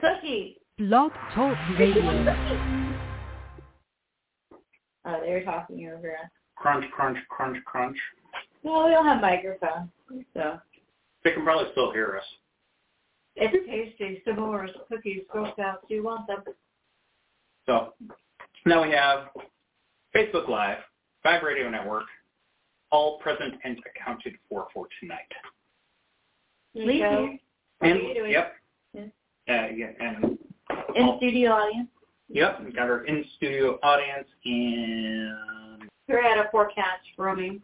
Cookies. Blog Talk Radio. Oh, they were talking over us. Crunch, crunch, crunch, crunch. Well, we don't have microphones, so They can probably still hear us. it's tasty. S'mores, cookies, Girl Scouts. Do you want them? So now we have Facebook Live, Vibe Radio Network, all present and accounted for for tonight. Lisa, And are you doing? yep, Yeah. Uh, yeah, and In studio audience. yep, we got our in studio audience and We're at a forecast roaming.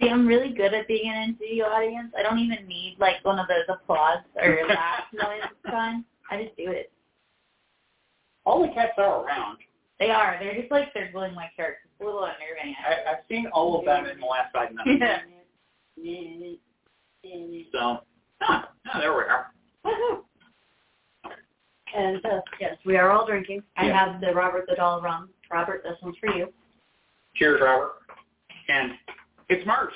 See, I'm really good at being an in studio audience. I don't even need like one of those applause or laugh noise signs. I just do it. all the cats are around. They are. They're just like circling my shirt. It's a little unnerving. I, I've seen all of them in the last five minutes. Yeah. So, ah, ah, there we are. Woohoo. And uh, yes, we are all drinking. I Yeah. have the Robert the Doll rum. Robert, this one's for you. Cheers, Robert. And it's March,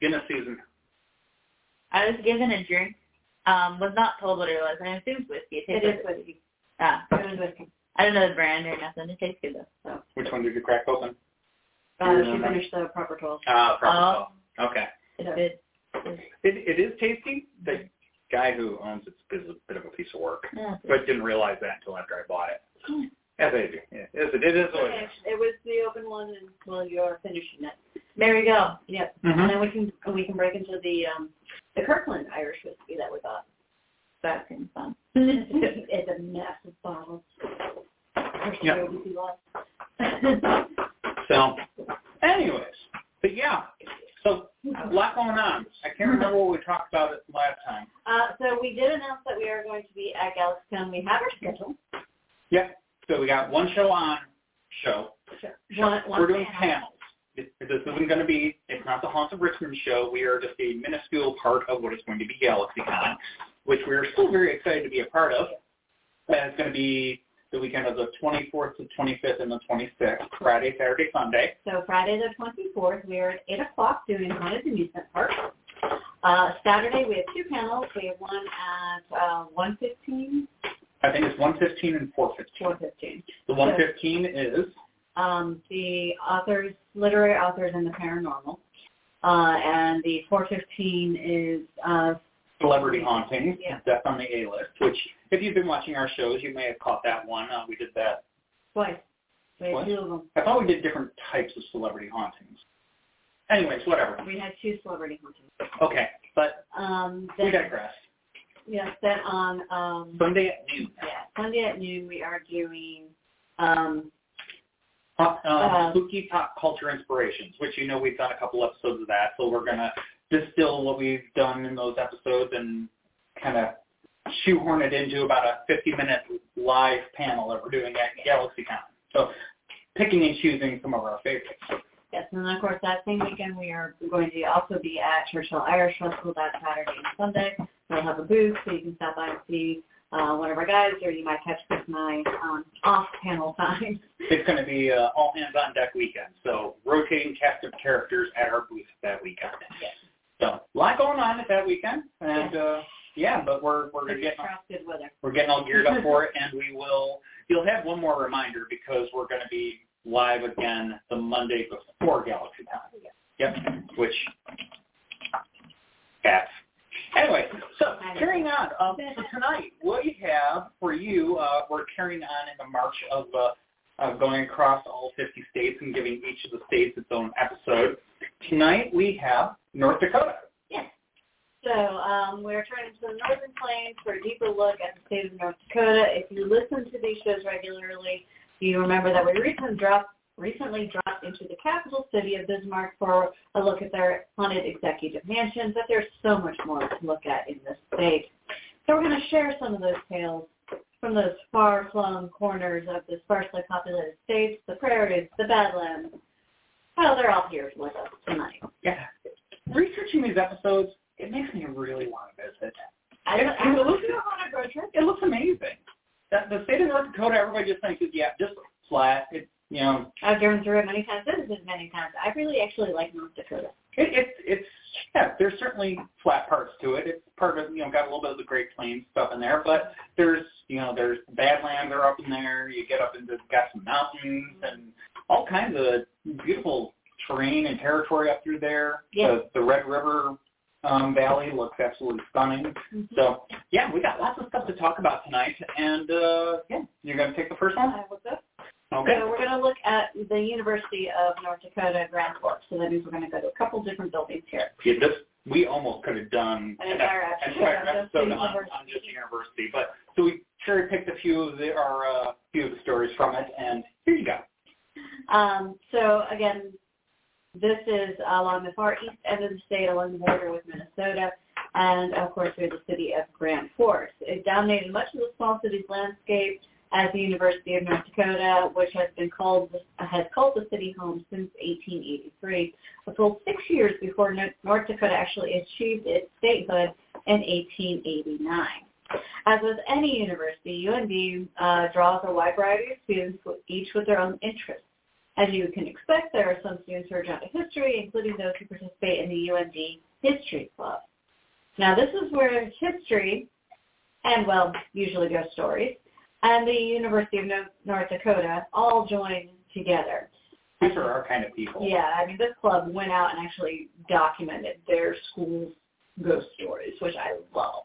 Guinness season. I was given a drink. Um, was not told what it was. I assumed whiskey. It, tastes like whiskey. Ah, it was whiskey. I don't know the brand or nothing. It tastes good though. So. Which one did you crack open? Uh, she remember? finished the proper twelve. Uh, probably Oh. so. Okay. It's good. It, it is tasty. The guy who owns it is a bit of a piece of work, Yeah. but didn't realize that until after I bought it. As I do. Yeah, it is. It is what it was the open one, and well, you're finishing it. There we go. Yep. Mhm. And then we can we can break into the um the Kirkland Irish whiskey that we got. That seems fun. it's a massive bottle. Yep. year we see lots. So, anyways, but yeah. So a lot going on. I can't remember what we talked about it last time. Uh, so we did announce that we are going to be at GalaxyCon. We have our schedule. Yeah. So we got one show on show. One, one We're doing panel. panels. It- This isn't going to be, it's not the Haunts of Richmond show. We are just a minuscule part of what is going to be GalaxyCon, which we're still very excited to be a part of. And it's going to be the weekend of the 24th to 25th and the 26th, Friday, Saturday, Sunday. So Friday the 24th, we are at 8 o'clock doing Haunted Amusement Park. Uh, Saturday we have two panels. We have one at uh, 115, I think it's 115 and 415. 415. The 115 is, um, the authors, literary authors and the paranormal. Uh, and the 415 is uh, Celebrity Haunting, Yeah. Death on the A-List, which if you've been watching our shows, you may have caught that one. Uh, we did that. twice. We had two of them. I thought we did different types of celebrity hauntings. Anyways, whatever. We had two celebrity hauntings. Okay, but Um, we then, digress. yes, then on um, Sunday at noon. yeah, Sunday at noon we are doing um, um, Uh, spooky pop culture inspirations, which you know we've done a couple episodes of that, so we're gonna distill what we've done in those episodes and kind of shoehorn it into about a 50-minute live panel that we're doing at GalaxyCon. So picking and choosing some of our favorites. Yes, and then of course that same weekend we are going to also be at Churchill Irish Festival that Saturday and Sunday. We'll have a booth so you can stop by and see uh, one of our guys, or you might catch Chris and I um, off panel time. It's going to be uh, all hands on deck weekend, so rotating cast of characters at our booth that weekend. Yes. So a lot going on at that weekend, and uh, yeah, but we're we're Fingers getting crossed, good weather. we're getting all geared up for it, and we will. You'll have one more reminder because we're going to be live again the Monday before GalaxyCon. Yep. Which. F. Anyway, so carrying on. Um, so tonight, what we have for you, uh, we're carrying on in the march of uh, going across all 50 states and giving each of the states its own episode. Tonight we have North Dakota. Yes. So um, we're turning to the Northern Plains for a deeper look at the state of North Dakota. If you listen to these shows regularly, you remember that we recently dropped recently dropped into the capital city of Bismarck for a look at their haunted executive mansion, but there's so much more to look at in this state. So we're going to share some of those tales from those far-flung corners of the sparsely populated states, the prairies, the badlands. Well, they're all here with us tonight. Yeah. Researching these episodes, it makes me really want to visit. I, It- I, it looks- on a road trip. It looks amazing. That, the state of North Dakota, everybody just thinks, is, yeah, just flat. It, you know, I've driven through it many times, I've visited many times. I really actually like North Dakota. It, it's it's yeah. There's certainly flat parts to it. It's part of you know got a little bit of the Great Plains stuff in there, but there's you know there's Badlands are up in there. You get up into got some mountains and all kinds of beautiful terrain and territory up through there. Yeah. The, the Red River um, Valley looks absolutely stunning. Mm-hmm. So yeah, we got lots of stuff to talk about tonight, and uh, yeah, you're gonna take the first one. I will go. Okay. So we're going to look at the University of North Dakota Grand Forks. So that means we're going to go to a couple different buildings here. Yeah, this we almost could have done An entire episode entire on just episode the on, just the university, but so we cherry picked a few of the our uh, few of the stories from it, and here you go. Um, so again, this is along the far east end of the state, along the border with Minnesota, and of course we have the city of Grand Forks. It dominated much of the small city's landscape as the University of North Dakota, which has been called has called the city home since 1883, a full six years before North Dakota actually achieved its statehood in 1889. As with any university, UND uh, draws a wide variety of students, each with their own interests. As you can expect, there are some students who are drawn to history, including those who participate in the UND History Club. Now, this is where history, and well, usually ghost stories, and the University of North Dakota all joined together. These are our kind of people. Yeah, I mean, this club went out and actually documented their school's ghost stories, which I love.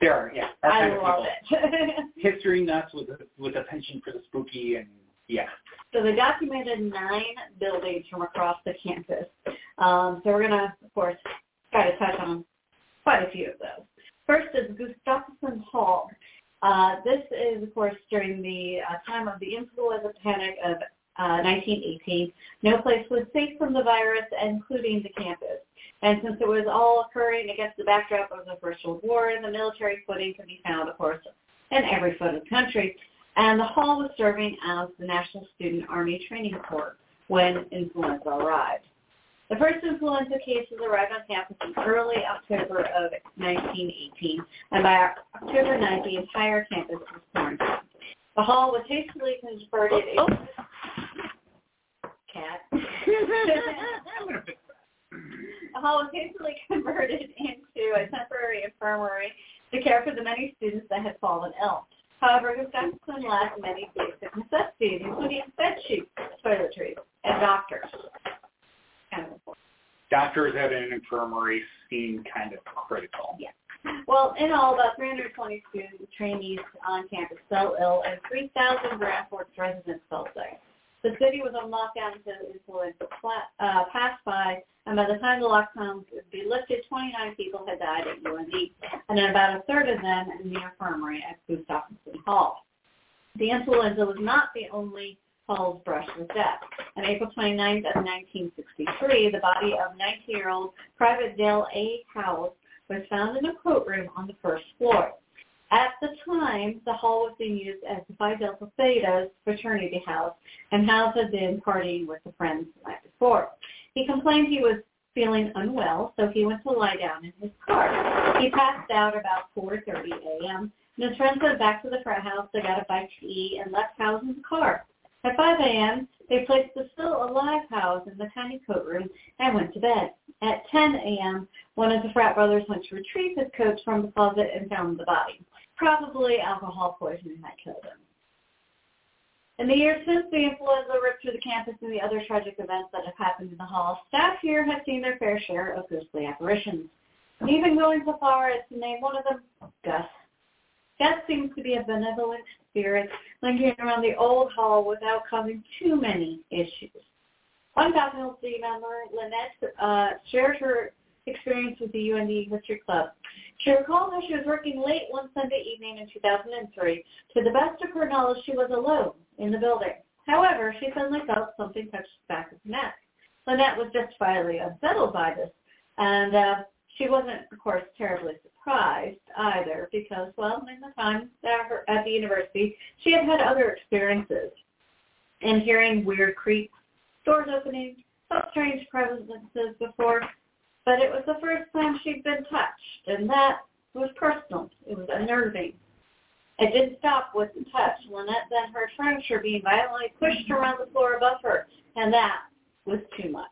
They are, yeah, I of love it. History nuts with a, with a penchant for the spooky, and yeah. So they documented nine buildings from across the campus. Um, so we're going to, of course, try to touch on quite a few of those. First is Gustafson Hall. Uh, this is, of course, during the uh, time of the influenza panic of uh, 1918. No place was safe from the virus, including the campus. And since it was all occurring against the backdrop of the First World War, the military footing could be found, of course, in every foot of the country. And the hall was serving as the National Student Army Training Corps when influenza arrived. The first influenza cases arrived on campus in early October of 1918, and by October 9th, the entire campus was quarantined. The hall was hastily converted oh, oh. cat. Gonna fix that. The hall was hastily converted into a temporary infirmary to care for the many students that had fallen ill. However, Gustafson lacked many basic necessities, including bed sheets, toiletries, and doctors. Of important. Doctors at an infirmary seem kind of critical. Yeah. Well, in all, about 320 students, trainees on campus fell ill, and 3,000 Grand Forks residents fell sick. The city was on lockdown until the influenza uh, passed by, and by the time the lockdown would be lifted, 29 people had died at UND, and then about a third of them in the infirmary at Gustafson Hall. The influenza was not the only halls brushed with death. On April 29th of 1963, the body of 19-year-old Private Dale A. Howes was found in a courtroom on the first floor. At the time, the hall was being used as the Phi Delta Theta's fraternity house, and House had been partying with a friend the night before. He complained he was feeling unwell, so he went to lie down in his car. He passed out about 4.30 a.m., and his friends went back to the frat house, they got a bite to eat, and left House in the car. At 5 a.m., they placed the still alive House in the tiny coat room and went to bed. At 10 a.m., one of the frat brothers went to retrieve his coats from the closet and found the body. Probably alcohol poisoning had killed him. In the years since the influenza ripped through the campus and the other tragic events that have happened in the hall, staff here have seen their fair share of ghostly apparitions. Even going so far as to name one of them Gus. Gus seems to be a benevolent spirit lingering around the old hall without causing too many issues. One faculty member, Lynette, uh, shared her experience with the UND History Club. She recalled how she was working late one Sunday evening in 2003. To the best of her knowledge, she was alone in the building. However, she suddenly felt something touch the back of her neck. Lynette was justifiably unsettled by this, and uh, she wasn't, of course, terribly surprised either because, well, in the time at, her, at the university, she had had other experiences and hearing weird creaks, doors opening, felt strange presences before, but it was the first time she'd been touched, and that was personal. It was unnerving. It didn't stop with the touch. Lynette then heard furniture being violently pushed around the floor above her, and that was too much.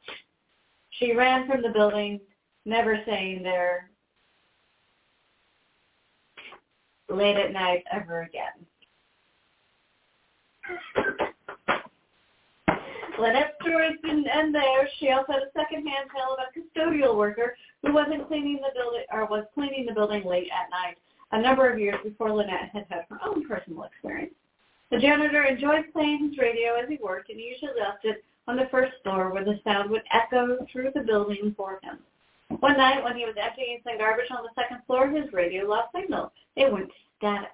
She ran from the building, never saying there late at night ever again. Lynette's stories didn't end there. She also had a second-hand tale about a custodial worker who wasn't cleaning the building or was cleaning the building late at night a number of years before Lynette had had her own personal experience. The janitor enjoyed playing his radio as he worked, and he usually left it on the first floor where the sound would echo through the building for him. One night when he was emptying some garbage on the second floor, his radio lost signal. It went static.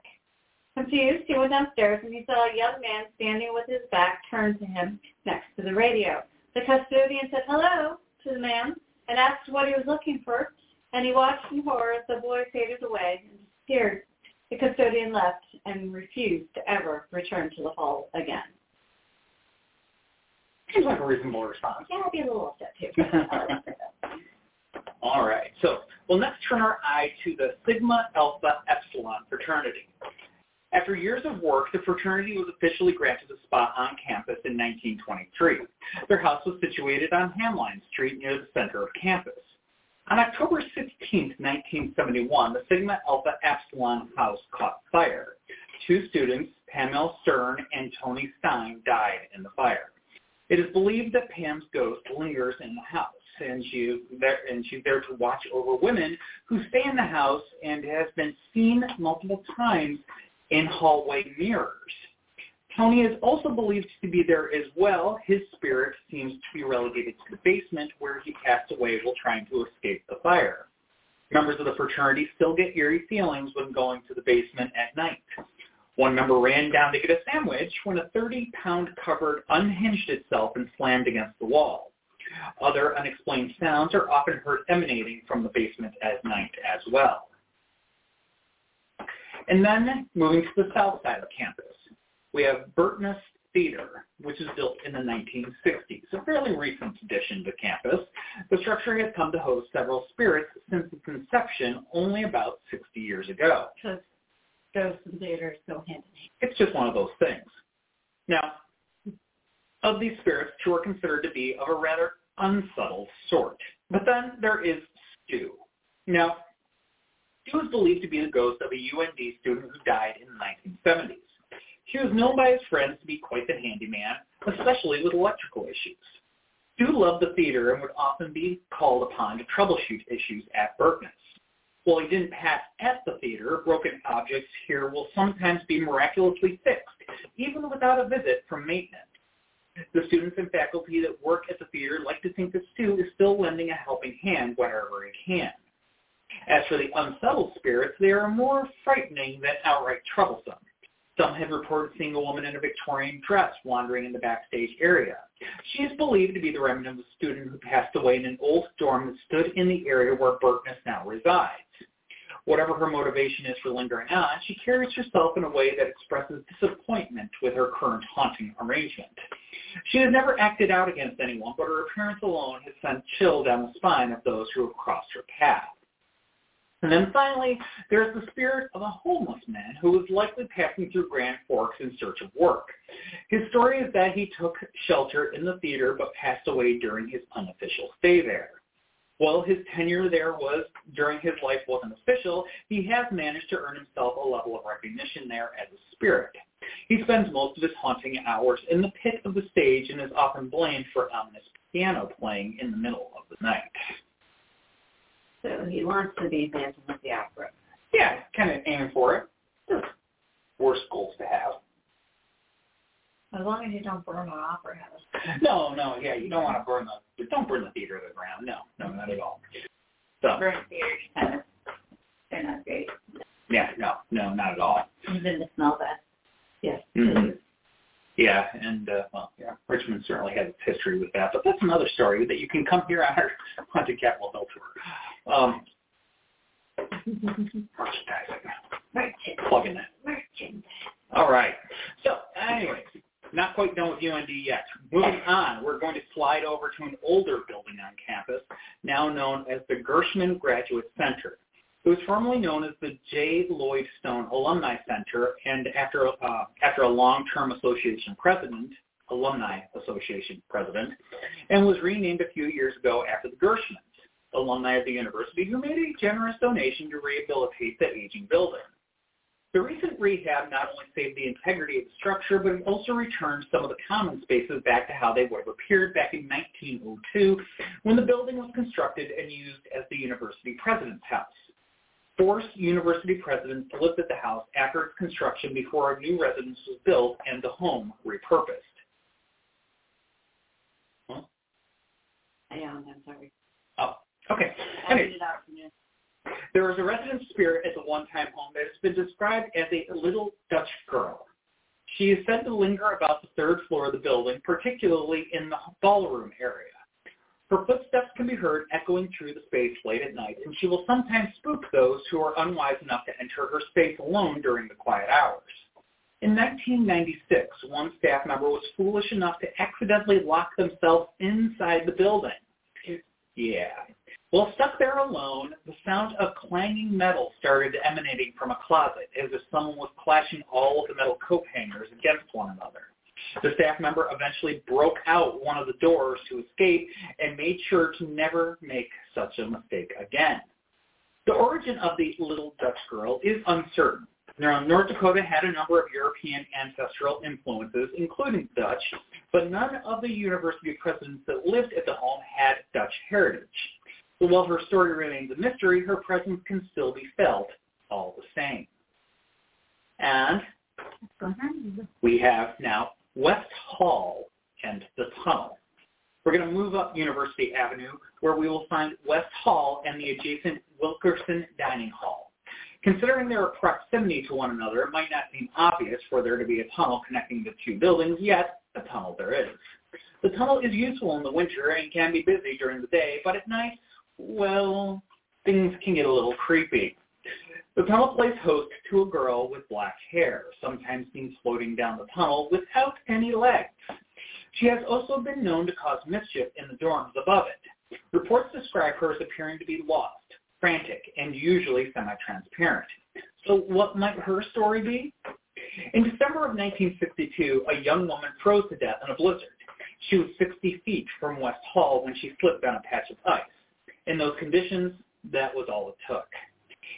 Confused, he went downstairs and he saw a young man standing with his back turned to him next to the radio. The custodian said hello to the man and asked what he was looking for, and he watched in horror as the boy faded away and disappeared. The custodian left and refused to ever return to the hall again. Seems like a reasonable response. Yeah, I'd be a little upset too. All right. So we'll next turn our eye to the Sigma Alpha Epsilon fraternity. After years of work, the fraternity was officially granted a spot on campus in 1923. Their house was situated on Hamline Street near the center of campus. On October 16, 1971, the Sigma Alpha Epsilon house caught fire. Two students, Pamela Stern and Tony Stein, died in the fire. It is believed that Pam's ghost lingers in the house, and, she, and she's there to watch over women who stay in the house and has been seen multiple times in hallway mirrors. Tony is also believed to be there as well. His spirit seems to be relegated to the basement where he passed away while trying to escape the fire. Members of the fraternity still get eerie feelings when going to the basement at night. One member ran down to get a sandwich when a 30-pound cupboard unhinged itself and slammed against the wall. Other unexplained sounds are often heard emanating from the basement at night as well. And then moving to the south side of campus, we have Burtness Theater, which is built in the 1960s, a fairly recent addition to campus. The structure has come to host several spirits since its inception only about 60 years ago. Because ghosts and theaters go hand in hand. It's just one of those things. Now, of these spirits, two are considered to be of a rather unsubtle sort. But then there is Stu. Now, Stu is believed to be the ghost of a UND student who died in the 1970s. He was known by his friends to be quite the handyman, especially with electrical issues. Stu loved the theater and would often be called upon to troubleshoot issues at Burtness. While he didn't pass at the theater, broken objects here will sometimes be miraculously fixed, even without a visit from maintenance. The students and faculty that work at the theater like to think that Stu is still lending a helping hand whenever he can. As for the unsettled spirits, they are more frightening than outright troublesome. Some have reported seeing a woman in a Victorian dress wandering in the backstage area. She is believed to be the remnant of a student who passed away in an old dorm that stood in the area where Burtness now resides. Whatever her motivation is for lingering on, she carries herself in a way that expresses disappointment with her current haunting arrangement. She has never acted out against anyone, but her appearance alone has sent chill down the spine of those who have crossed her path. And then finally, there is the spirit of a homeless man who was likely passing through Grand Forks in search of work. His story is that he took shelter in the theater but passed away during his unofficial stay there. While his tenure there was during his life wasn't official, he has managed to earn himself a level of recognition there as a spirit. He spends most of his haunting hours in the pit of the stage and is often blamed for ominous piano playing in the middle of the night. So he wants to be Phantom of the Opera. Yeah, kind of aiming for it. Worst goals to have. As long as you don't burn an opera house. No, no, yeah, you don't want to burn the don't burn the theater to the ground. No, no, not at all. So Burn theaters kind of, they're not great. yeah, no, no, not at all. Even the smell bad. Yes. Mhm. Yeah, and uh, well, yeah, Richmond certainly has its history with that, but that's another story that you can come here on our Haunted Capital Hill tour. Um, merchandising, Merchant. plugging it. Merchant. All right. So, anyways, not quite done with UND yet. Moving on, we're going to slide over to an older building on campus, now known as the Gershman Graduate Center. It was formerly known as the J. Lloyd Stone Alumni Center, and after uh, after a long-term association president, Alumni Association president, and was renamed a few years ago after the Gershmans, alumni of the university who made a generous donation to rehabilitate the aging building. The recent rehab not only saved the integrity of the structure, but it also returned some of the common spaces back to how they would have appeared back in 1902 when the building was constructed and used as the university president's house. Four university presidents lived at the house after its construction before a new residence was built and the home repurposed. Huh? Yeah, I'm sorry. Oh, okay. I Anyway, it out from you. There is a resident spirit at the one-time home that has been described as a little Dutch girl. She is said to linger about the third floor of the building, particularly in the ballroom area. Her footsteps can be heard echoing through the space late at night, and she will sometimes spook those who are unwise enough to enter her space alone during the quiet hours. In 1996, one staff member was foolish enough to accidentally lock themselves inside the building. Yeah. While stuck there alone, the sound of clanging metal started emanating from a closet as if someone was clashing all of the metal coat hangers against one another. The staff member eventually broke out one of the doors to escape and made sure to never make such a mistake again. The origin of the little Dutch girl is uncertain. Now, North Dakota had a number of European ancestral influences, including Dutch, but none of the university presidents that lived at the home had Dutch heritage. So while her story remains a mystery, her presence can still be felt all the same. And we have now West Hall and the tunnel. We're going to move up University Avenue where we will find West Hall and the adjacent Wilkerson Dining Hall. Considering their proximity to one another, it might not seem obvious for there to be a tunnel connecting the two buildings, yet a tunnel there is. The tunnel is useful in the winter and can be busy during the day, but at night, well, things can get a little creepy. The tunnel plays host to a girl with black hair, sometimes seen floating down the tunnel without any legs. She has also been known to cause mischief in the dorms above it. Reports describe her as appearing to be lost, frantic, and usually semi-transparent. So what might her story be? In December of 1962, a young woman froze to death in a blizzard. She was 60 feet from West Hall when she slipped on a patch of ice. In those conditions, that was all it took.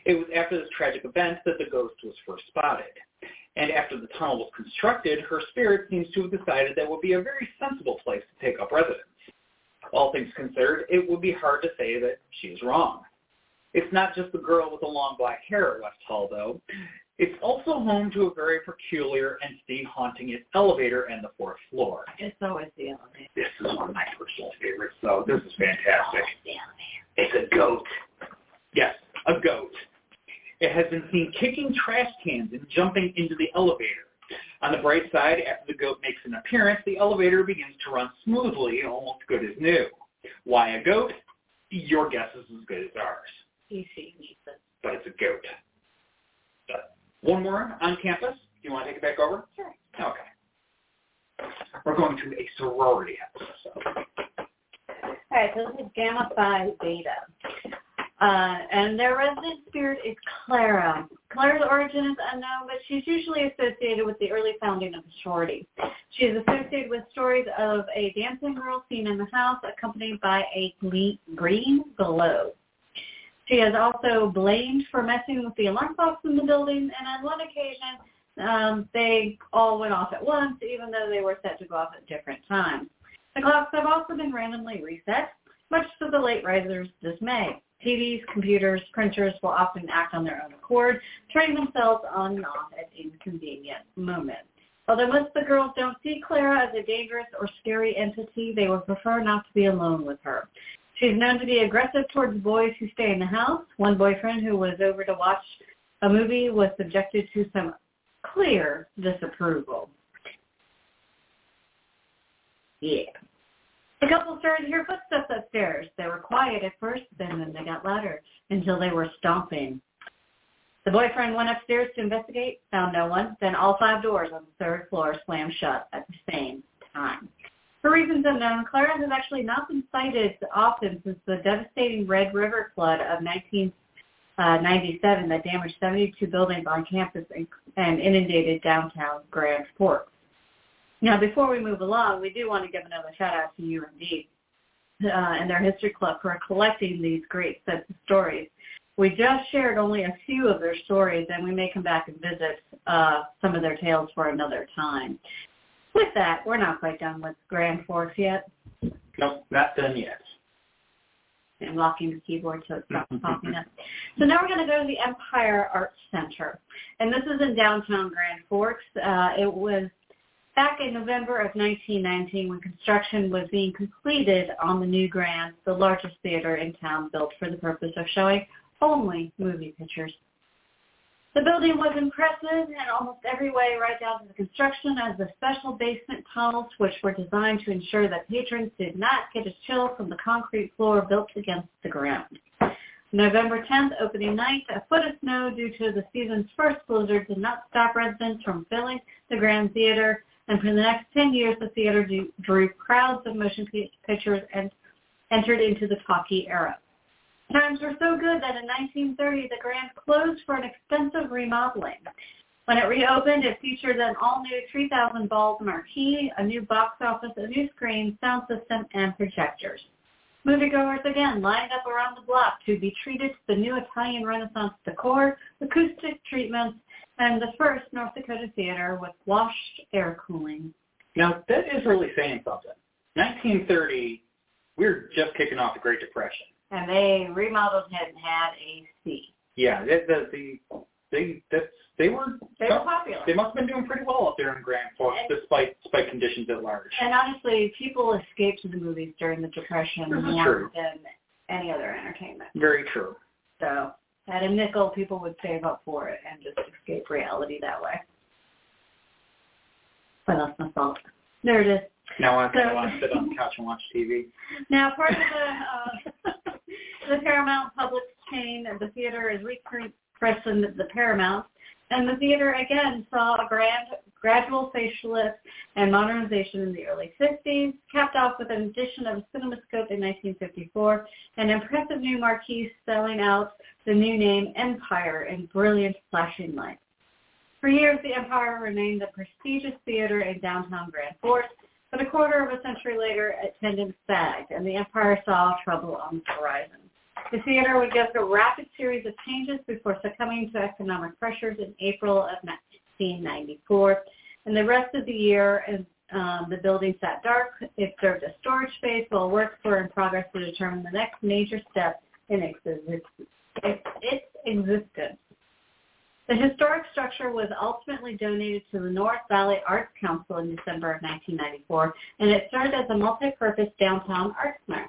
It was after this tragic event that the ghost was first spotted. And after the tunnel was constructed, her spirit seems to have decided that would be a very sensible place to take up residence. All things considered, it would be hard to say that she is wrong. It's not just the girl with the long black hair at West Hall, though. It's also home to a very peculiar entity haunting its elevator and the fourth floor. It's always the elevator. This is one of my personal favorites, so This is fantastic. It's a goat. Yes, a goat. It has been seen kicking trash cans and jumping into the elevator. On the bright side, after the goat makes an appearance, the elevator begins to run smoothly, almost good as new. Why a goat? Your guess is as good as ours. Needs it. But it's a goat. But one more on campus. Do you want to take it back over? Sure. Okay. We're going to a sorority episode. All right, so this is Gamma Phi Beta. Uh, and their resident spirit is Clara. Clara's origin is unknown, but she's usually associated with the early founding of the sorority. She is associated with stories of a dancing girl seen in the house accompanied by a green glow. She is also blamed for messing with the alarm clocks in the building, and on one occasion, um, they all went off at once, even though they were set to go off at different times. The clocks have also been randomly reset, much to the late risers' dismay. TVs, computers, printers will often act on their own accord, turning themselves on and off at inconvenient moments. Although most of the girls don't see Clara as a dangerous or scary entity, they would prefer not to be alone with her. She's known to be aggressive towards boys who stay in the house. One boyfriend who was over to watch a movie was subjected to some clear disapproval. Yeah. The couple started to hear footsteps upstairs. They were quiet at first, then then they got louder until they were stomping. The boyfriend went upstairs to investigate, found no one. Then all five doors on the third floor slammed shut at the same time. For reasons unknown, Clara has actually not been sighted often since the devastating Red River flood of 1997 that damaged 72 buildings on campus and, inundated downtown Grand Forks. Now, before we move along, we do want to give another shout out to UND uh, and their history club for collecting these great sets of stories. We just shared only a few of their stories, and we may come back and visit uh, some of their tales for another time. With that, we're not quite done with Grand Forks yet. Nope, not done yet. I'm locking the keyboard so it stops popping up. So now we're going to go to the Empire Arts Center. And this is in downtown Grand Forks. Uh, it was back in November of 1919 when construction was being completed on the new Grand, the largest theater in town built for the purpose of showing only movie pictures. The building was impressive in almost every way, right down to the construction of the special basement tunnels, which were designed to ensure that patrons did not get a chill from the concrete floor built against the ground. November 10th, opening night, a foot of snow due to the season's first blizzard did not stop residents from filling the Grand Theater, and for the next 10 years, the theater drew crowds of motion pictures and entered into the talkie era. Times were so good that in 1930 the Grand closed for an extensive remodeling. When it reopened, it featured an all-new 3,000 bulb marquee, a new box office, a new screen, sound system, and projectors. Moviegoers again lined up around the block to be treated to the new Italian Renaissance decor, acoustic treatments, and the first North Dakota theater with washed air cooling. Now, that is really saying something. 1930, we were just kicking off the Great Depression and they remodeled it and had AC. Yeah, the, the, the they that's they were they were popular. They must have been doing pretty well up there in Grand Forks, and, despite despite conditions at large. And honestly, people escaped to the movies during the Depression more true. than any other entertainment. Very true. So at a nickel, people would save up for it and just escape reality that way. But that's my fault. There it is. Now I so, sit on the couch and watch TV. Now, part of the uh, the Paramount Public chain of the theater is refreshing the Paramount, and the theater again saw a grand gradual facelift and modernization in the early 50s, capped off with an addition of a CinemaScope in 1954, and impressive new marquee spelling out the new name Empire in brilliant flashing lights. For years, the Empire remained a prestigious theater in downtown Grand Forks, but a quarter of a century later, attendance sagged, and the Empire saw trouble on the horizon. The theater would go through a rapid series of changes before succumbing to economic pressures in April of 1994. And the rest of the year, um, the building sat dark. It served as storage space while works were in progress to determine the next major step in its, its existence. The historic structure was ultimately donated to the North Valley Arts Council in December of 1994, and it served as a multi-purpose downtown arts center.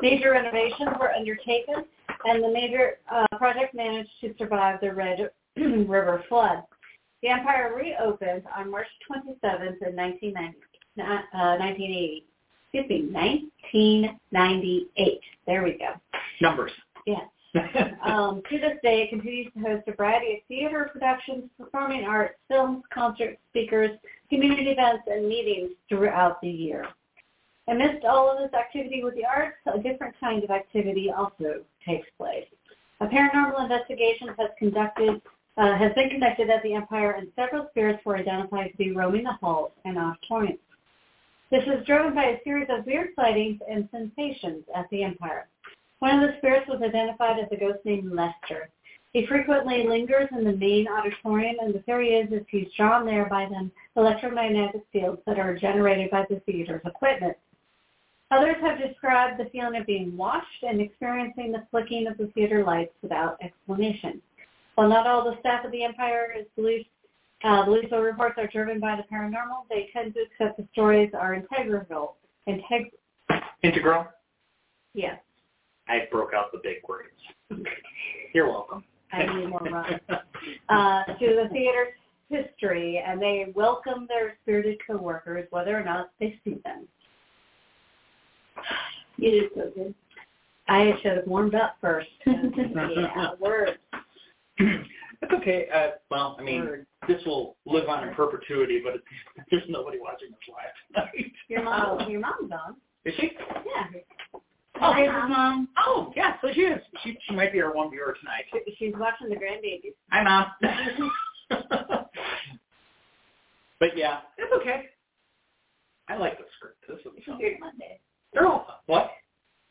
Major renovations were undertaken, and the major uh, project managed to survive the Red River flood. The Empire reopened on March 27th in 1990, uh, 1980. Excuse me, 1998. There we go. Numbers. Yes. um, to this day, it continues to host a variety of theater productions, performing arts, films, concerts, speakers, community events, and meetings throughout the year. Amidst all of this activity with the arts, a different kind of activity also takes place. A paranormal investigation has conducted uh, has been conducted at the Empire, and several spirits were identified to be roaming the halls and off points. This was driven by a series of weird sightings and sensations at the Empire. One of the spirits was identified as a ghost named Lester. He frequently lingers in the main auditorium, and the theory is that he's drawn there by the electromagnetic fields that are generated by the theater's equipment. Others have described the feeling of being watched and experiencing the flicking of the theater lights without explanation. While not all the staff of the Empire is believed, uh, the reports are driven by the paranormal, they tend to accept the stories are integral. Integ- integral? Yes. I broke out the big words. You're welcome. I need more uh, to the theater's history, and they welcome their spirited coworkers, whether or not they see them. You did so good. I should have warmed up first. yeah, words. That's okay. Uh, well, I mean, Word. this will live on in perpetuity, but there's nobody watching this live tonight. Your mom, your mom's on. Is she? Yeah. Oh, hey, mom. Oh, yeah, so she is. She she might be our one viewer tonight. She's watching the grandbabies. Hi, mom. but yeah, it's okay. I like the script. This is weird Monday. They're all. What?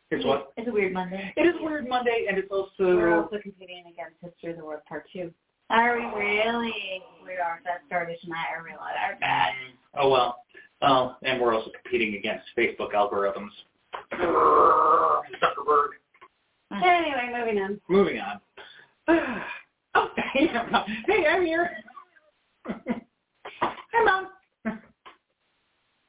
It's what? It's a weird Monday. It is a Weird Monday, and it's also We're also competing against History of the World Part Two. Are we really? We are. That started tonight. I realize our bad. Mm. Oh well. Oh, and we're also competing against Facebook algorithms. Zuckerberg. Anyway, moving on. Moving on. oh, hey, hey, I'm here. Hi, Mom.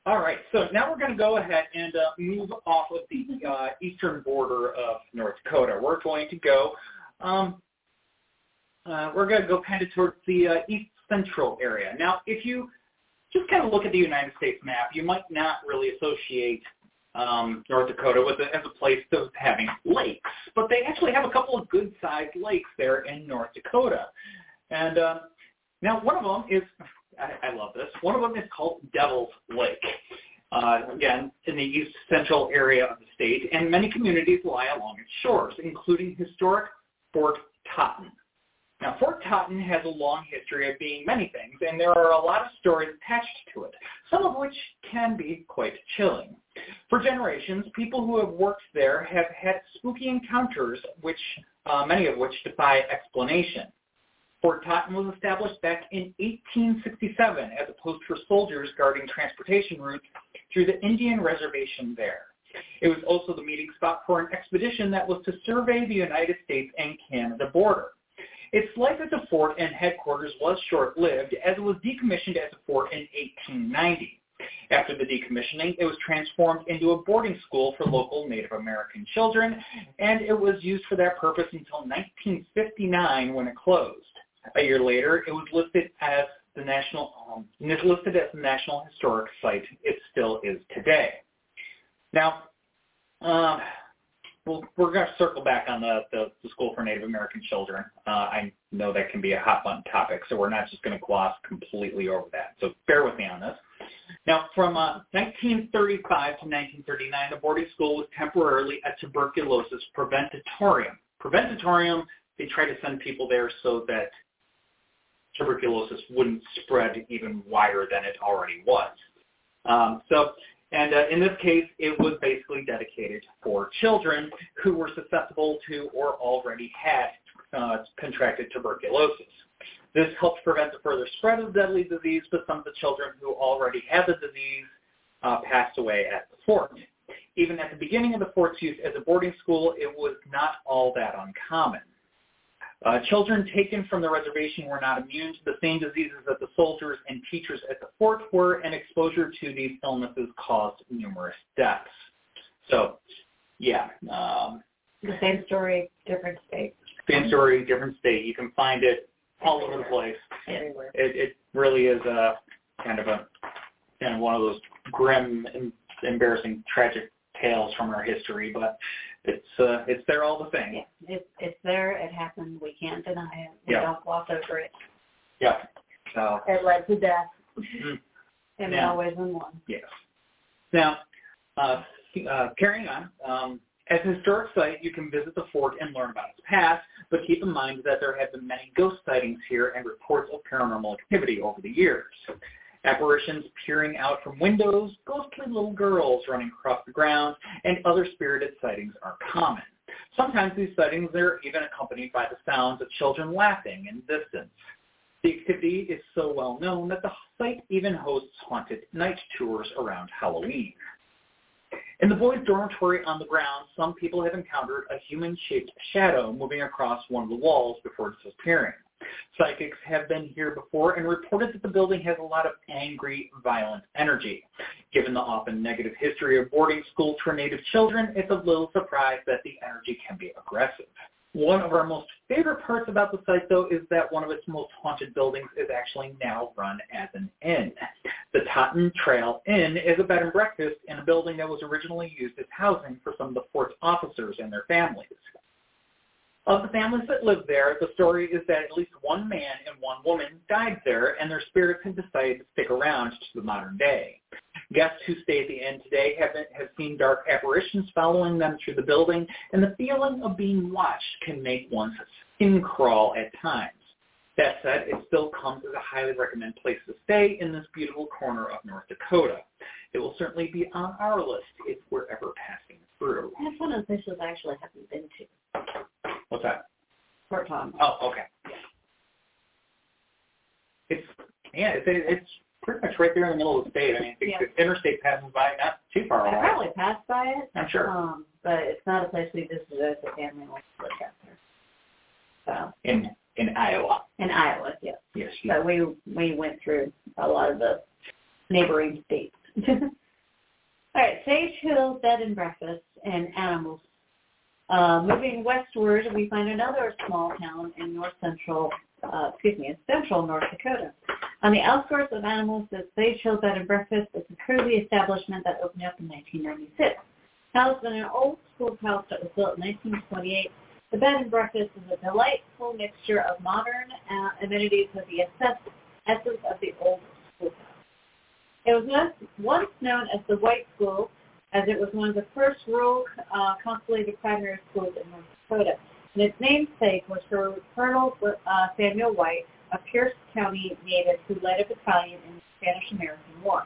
All right, so now we're going to go ahead and uh, move off of the uh, eastern border of North Dakota. We're going to go, um, uh, we're going to go kind of towards the uh, east central area. Now, if you just kind of look at the United States map, you might not really associate um, North Dakota with it as a place of having lakes, but they actually have a couple of good-sized lakes there in North Dakota. And uh, now one of them is, I, I love this, one of them is called Devil's Lake. Uh, again, in the east central area of the state, and many communities lie along its shores, including historic Fort Totten. Now, Fort Totten has a long history of being many things, and there are a lot of stories attached to it, some of which can be quite chilling. For generations, people who have worked there have had spooky encounters, which uh, many of which defy explanation. Fort Totten was established back in 1867 as a post for soldiers guarding transportation routes through the Indian reservation there. It was also the meeting spot for an expedition that was to survey the United States and Canada border. Its life as a fort and headquarters was short-lived as it was decommissioned as a fort in 1890. After the decommissioning, it was transformed into a boarding school for local Native American children, and it was used for that purpose until 1959 when it closed. A year later, it was listed as the national um, listed as the National Historic Site. It still is today. Now, uh, well, we're going to circle back on the, the, the School for Native American Children. Uh, I know that can be a hot button topic, so we're not just going to gloss completely over that. So bear with me on this. Now, from uh, 1935 to 1939, the boarding school was temporarily a tuberculosis preventatorium. Preventatorium, they try to send people there so that tuberculosis wouldn't spread even wider than it already was. Um, so and uh, in this case, it was basically dedicated for children who were susceptible to or already had uh, contracted tuberculosis. This helped prevent the further spread of the deadly disease, but some of the children who already had the disease uh, passed away at the fort. Even at the beginning of the fort's use as a boarding school, it was not all that uncommon. Uh, children taken from the reservation were not immune to the same diseases that the soldiers and teachers at the fort were, and exposure to these illnesses caused numerous deaths. So, yeah, um, The same story, different state. same story, different state. You can find it all over the place. Everywhere. It, it really is a kind of a kind of one of those grim, and embarrassing, tragic tales from our history, but it's uh, it's there all the same. It's it's there. It happened. We can't deny it. We Yeah. don't gloss over it. Yeah. So It led to death. Mhm. And Yeah. always in one. yes. Now, uh, uh, carrying on. Um, as a historic site, you can visit the fort and learn about its past, but keep in mind that there have been many ghost sightings here and reports of paranormal activity over the years. Apparitions peering out from windows, ghostly little girls running across the grounds, and other spirited sightings are common. Sometimes these sightings are even accompanied by the sounds of children laughing in the distance. The activity is so well known that the site even hosts haunted night tours around Halloween. In the boys' dormitory on the grounds, some people have encountered a human-shaped shadow moving across one of the walls before disappearing. Psychics have been here before and reported that the building has a lot of angry, violent energy. Given the often negative history of boarding schools for Native children, it's a little surprise that the energy can be aggressive. One of our most favorite parts about the site, though, is that one of its most haunted buildings is actually now run as an inn. The Totten Trail Inn is a bed and breakfast in a building that was originally used as housing for some of the fort's officers and their families. Of the families that lived there, the story is that at least one man and one woman died there, and their spirits have decided to stick around to the modern day. Guests who stay at the inn today have, been, have seen dark apparitions following them through the building, and the feeling of being watched can make one's skin crawl at times. That said, it still comes as a highly recommended place to stay in this beautiful corner of North Dakota. it will certainly be on our list if we're ever passing through. That's one of the places I actually haven't been to. What's that? Fort Tom. Oh, okay. It's yeah, it's it's pretty much right there in the middle of the state. I mean, Yeah. the interstate passes by not too far I away. probably passed by it, I'm sure. um, but it's not a place we visited as a family when we lived out there. So In in Iowa. in Iowa, yeah. Yes. yes. But we we went through a lot of the neighboring states. All right, Sage Hill Bed and Breakfast and Animals. Uh, moving westward, we find another small town in north central, uh, excuse me, in central North Dakota. On the outskirts of Anamoose is Sage Hill Bed and Breakfast. It's a cozy establishment that opened up in 1996. Housed in an old schoolhouse that was built in 1928, the bed and breakfast is a delightful mixture of modern uh, amenities with the essence, of the old schoolhouse. It was once known as the White School, as it was one of the first rural uh, consolidated primary schools in North Dakota. And its namesake was for Colonel uh, Samuel White, a Pierce County native who led a battalion in the Spanish-American War.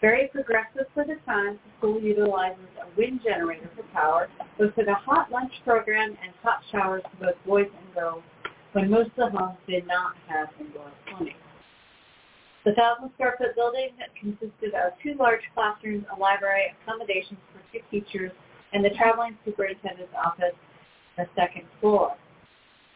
Very progressive for the time, the school utilizes a wind generator for power, hosted a hot lunch program and hot showers for both boys and girls when most of the homes did not have indoor plumbing. The 1,000 square foot building consisted of two large classrooms, a library, accommodations for two teachers, and the traveling superintendent's office, the second floor.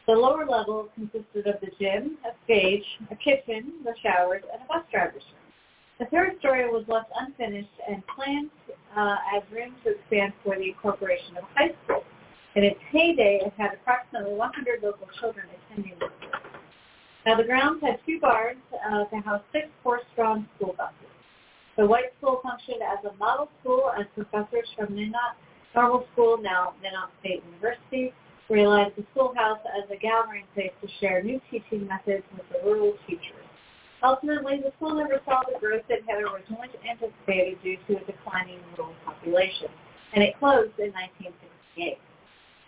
The lower level consisted of the gym, a stage, a kitchen, the showers, and a bus driver's room. The third story was left unfinished and planned uh, as room to expand for the incorporation of high school. In its heyday, it had approximately 100 local children attending the. Now, the grounds had two barns uh, to house six horse-drawn school buses. The White School functioned as a model school as professors from Minot Normal School, now Minot State University, realized the schoolhouse as a gathering place to share new teaching methods with the rural teachers. Ultimately, the school never saw the growth it had originally anticipated due to a declining rural population, and it closed in 1968.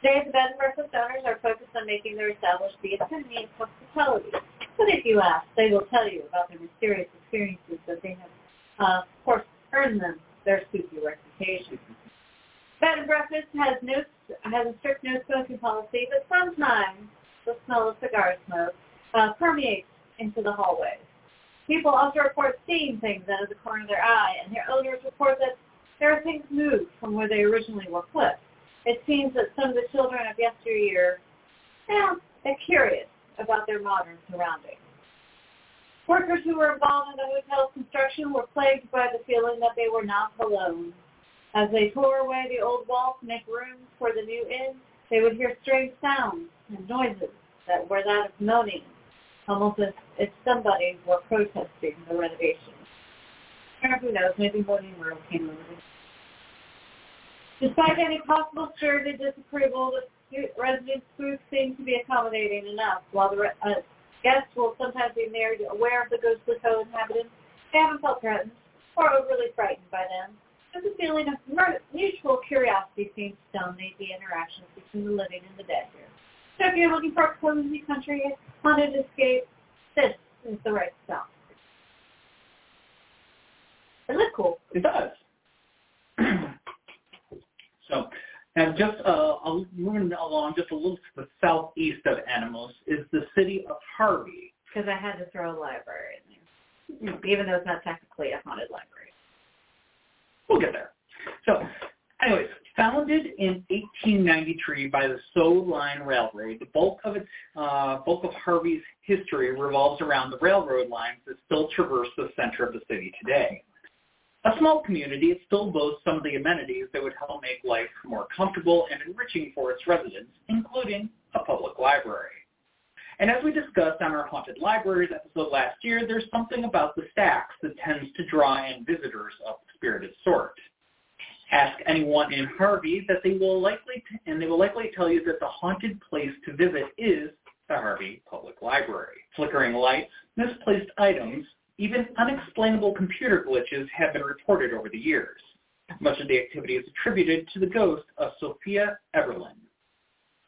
The bed and breakfast owners are focused on making their established the epitome of hospitality. But if you ask, they will tell you about their mysterious experiences that they have, uh, of course, earned them their spooky reputation. Bed and breakfast has no has a strict no smoking policy, but sometimes the smell of cigar smoke uh, permeates into the hallways. People also report seeing things out of the corner of their eye, and their owners report that there are things moved from where they originally were put. It seems that some of the children of yesteryear, well, they're curious about their modern surroundings. Workers who were involved in the hotel's construction were plagued by the feeling that they were not alone. As they tore away the old wall to make room for the new inn, they would hear strange sounds and noises that were that of moaning, almost as if somebody were protesting the renovation. Or who knows, maybe moaning Merle came over. Despite any possible stirred disapproval, the residents' spooks seem to be accommodating enough. While the uh, guests will sometimes be made aware of the ghostly co-inhabitants, they haven't felt threatened or overly frightened by them. There's a feeling of mutual curiosity seems to dominate the interactions between the living and the dead here. So if you're looking for a cozy country haunted escape, this is the right stop. It looks cool. It does. So, and just uh, moving along just a little to the southeast of Anamoose is the city of Harvey. Because I had to throw a library in there, even though it's not technically a haunted library. We'll get there. So, anyways, founded in 1893 by the Soo Line Railroad, the bulk of its uh, bulk of Harvey's history revolves around the railroad lines that still traverse the center of the city today. A small community, it still boasts some of the amenities that would help make life more comfortable and enriching for its residents, including a public library. And as we discussed on our Haunted Libraries episode last year, there's something about the stacks that tends to draw in visitors of the spirited sort. Ask anyone in Harvey that they will likely, t- and they will likely tell you that the haunted place to visit is the Harvey Public Library. Flickering lights, misplaced items, even unexplainable computer glitches have been reported over the years. Much of the activity is attributed to the ghost of Sophia Everlyn.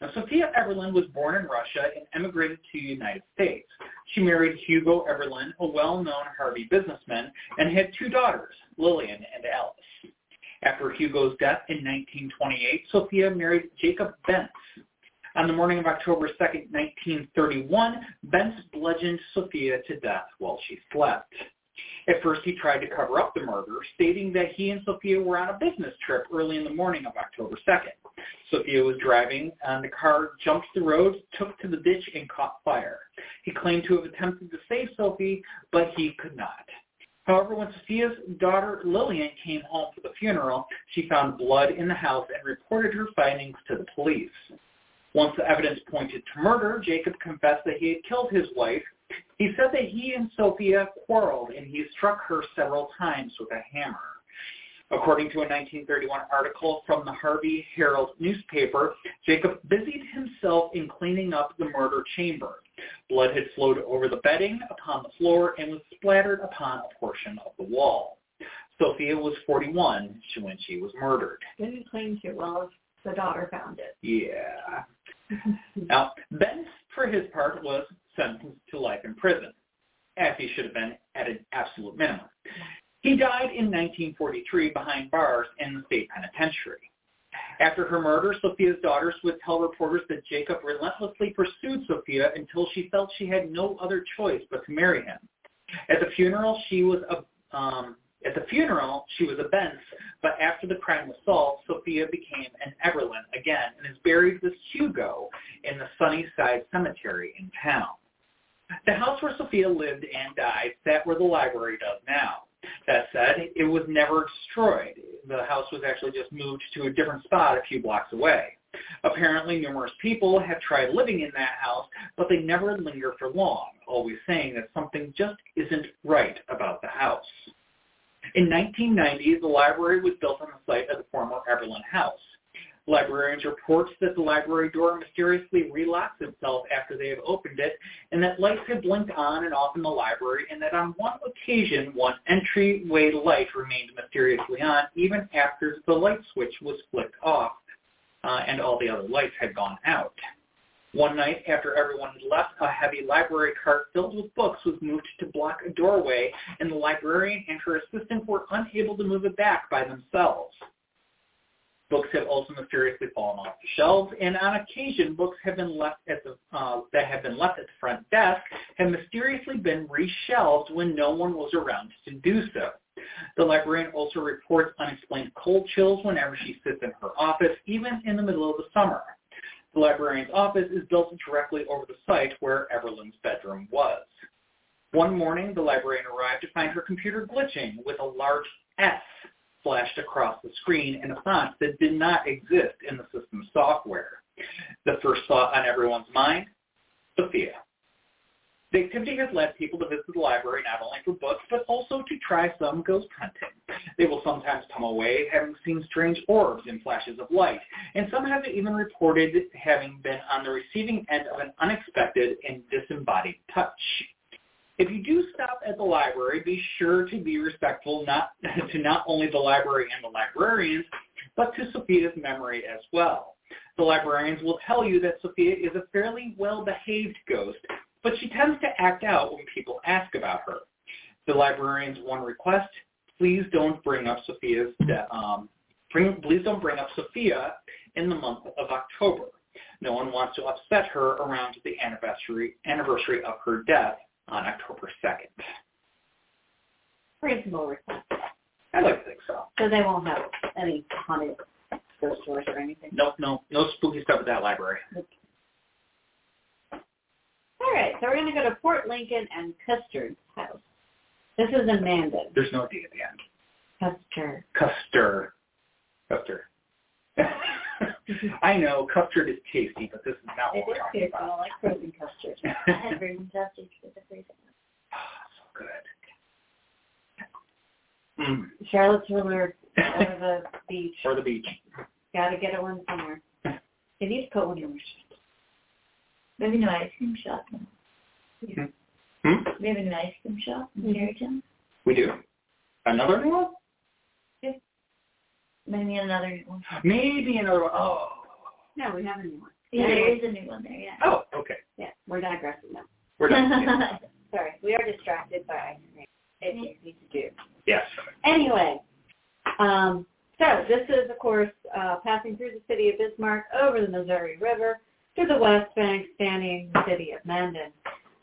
Now, Sophia Everlyn was born in Russia and emigrated to the United States. She married Hugo Everlyn, a well-known Harvey businessman, and had two daughters, Lillian and Alice. After Hugo's death in 1928, Sophia married Jacob Bentz. On the morning of October 2, 1931, Bentz bludgeoned Sophia to death while she slept. At first, he tried to cover up the murder, stating that he and Sophia were on a business trip early in the morning of October 2nd. Sophia was driving, and the car jumped the road, took to the ditch, and caught fire. He claimed to have attempted to save Sophie, but he could not. However, when Sophia's daughter Lillian came home for the funeral, she found blood in the house and reported her findings to the police. Once the evidence pointed to murder, Jacob confessed that he had killed his wife. He said that he and Sophia quarreled and he struck her several times with a hammer. According to a 1931 article from the Harvey Herald newspaper, Jacob busied himself in cleaning up the murder chamber. Blood had flowed over the bedding, upon the floor, and was splattered upon a portion of the wall. Sophia was 41 when she was murdered. Didn't clean too well if the daughter found it. Yeah. Now, Ben, for his part, was sentenced to life in prison, as he should have been at an absolute minimum. He died in 1943 behind bars in the state penitentiary. After her murder, Sophia's daughters would tell reporters that Jacob relentlessly pursued Sophia until she felt she had no other choice but to marry him. At the funeral, she was a um, at the funeral, she was a Bentz, but after the crime was solved, Sophia became an Everlyn again and is buried with Hugo in the Sunnyside Cemetery in town. The house where Sophia lived and died sat where the library does now. That said, it was never destroyed. The house was actually just moved to a different spot a few blocks away. Apparently, numerous people have tried living in that house, but they never linger for long, always saying that something just isn't right about the house. In 1990, the library was built on the site of the former Everlyn House. Librarians report that the library door mysteriously relocks itself after they have opened it, and that lights have blinked on and off in the library, and that on one occasion, one entryway light remained mysteriously on even after the light switch was flicked off uh, and all the other lights had gone out. One night, after everyone had left, a heavy library cart filled with books was moved to block a doorway, and the librarian and her assistant were unable to move it back by themselves. Books have also mysteriously fallen off the shelves, and on occasion, books have been left at the uh, that have been left at the front desk have mysteriously been reshelved when no one was around to do so. The librarian also reports unexplained cold chills whenever she sits in her office, even in the middle of the summer. The librarian's office is built directly over the site where Everlyn's bedroom was. One morning, the librarian arrived to find her computer glitching with a large S flashed across the screen in a font that did not exist in the system software. The first thought on everyone's mind, Sophia. The activity has led people to visit the library not only for books, but also to try some ghost hunting. They will sometimes come away having seen strange orbs and flashes of light, and some have even reported having been on the receiving end of an unexpected and disembodied touch. If you do stop at the library, be sure to be respectful not to not only the library and the librarians, but to Sophia's memory as well. The librarians will tell you that Sophia is a fairly well-behaved ghost, but she tends to act out when people ask about her. The librarian's one request, please don't bring up Sophia's um, bring, please don't bring up Sophia in the month of October. No one wants to upset her around the anniversary anniversary of her death on October 2nd. Reasonable request. I'd like to think so. So they won't have any haunted ghost stories or anything. No, no, no spooky stuff at that library. All right, so we're going to go to Fort Lincoln and Custard's house. This is in Mandan. There's no D at the end. Custard. Custer. Custer. I know custard is tasty, but this is not It what we're talking. I about. don't like frozen custard. I had frozen custard for the freezer. so good. Mm. Charlotte's Ruler over the beach. Or the beach. Got to get it one somewhere. You need to put one in your. We have a new ice cream shop now. Hmm? We have a new ice cream shop in. Tarrytown. We do. Another new one? Maybe another new one. Maybe another one. Oh. No, we have a new one. Yeah, there is a new one there, yeah. Oh, okay. Yeah, we're digressing now. We're done. Sorry, we are distracted by ice cream. It needs to do. yes. Anyway, um, so this is, of course, uh, passing through the city of Bismarck over the Missouri River to the west bank, standing the city of Mandan.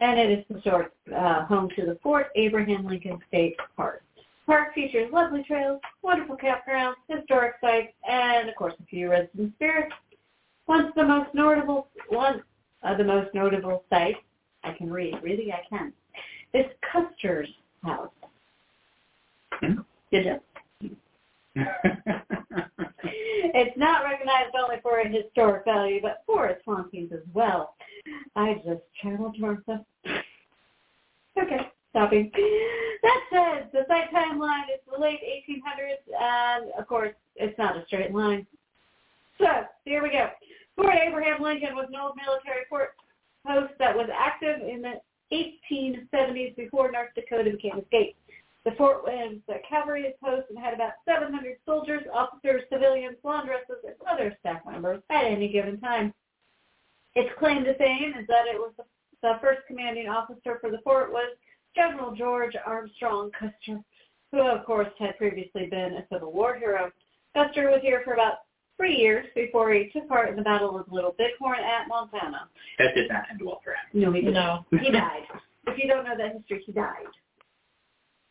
And it is historic, uh, home to the Fort Abraham Lincoln State Park. Park features lovely trails, wonderful campgrounds, historic sites, and of course a few resident spirits. Once the most notable, one of the most notable sites, I can read, really I can, is Custer's house. Hmm? Good job. It's not recognized only for its historic value, but for its hauntings as well. I just channeled Martha. Okay, stopping. That said, the site timeline is the late 1800s, and of course, it's not a straight line. So, here we go. Fort Abraham Lincoln was an old military fort post that was active in the 1870s before North Dakota became a state. The fort was a cavalry post and had about 700 soldiers, officers, civilians, laundresses, and other staff members at any given time. Its claim to fame is that it was the, the first commanding officer for the fort was General George Armstrong Custer, who of course had previously been a Civil War hero. Custer was here for about three years before he took part in the Battle of Little Bighorn at Montana. that did not end well for him. No, he didn't. No. He died. If you don't know that history, he died.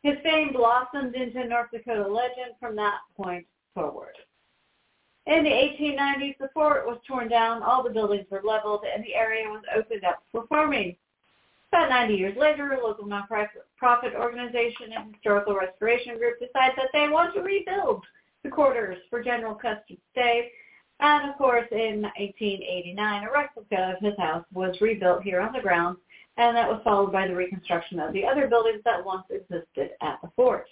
His fame blossomed into North Dakota legend from that point forward. In the 1890s, the fort was torn down, all the buildings were leveled, and the area was opened up for farming. About 90 years later, a local nonprofit organization and historical restoration group decided that they want to rebuild the quarters for General Custer's stay. And of course, in 1889, a replica of his house was rebuilt here on the grounds and that was followed by the reconstruction of the other buildings that once existed at the fort.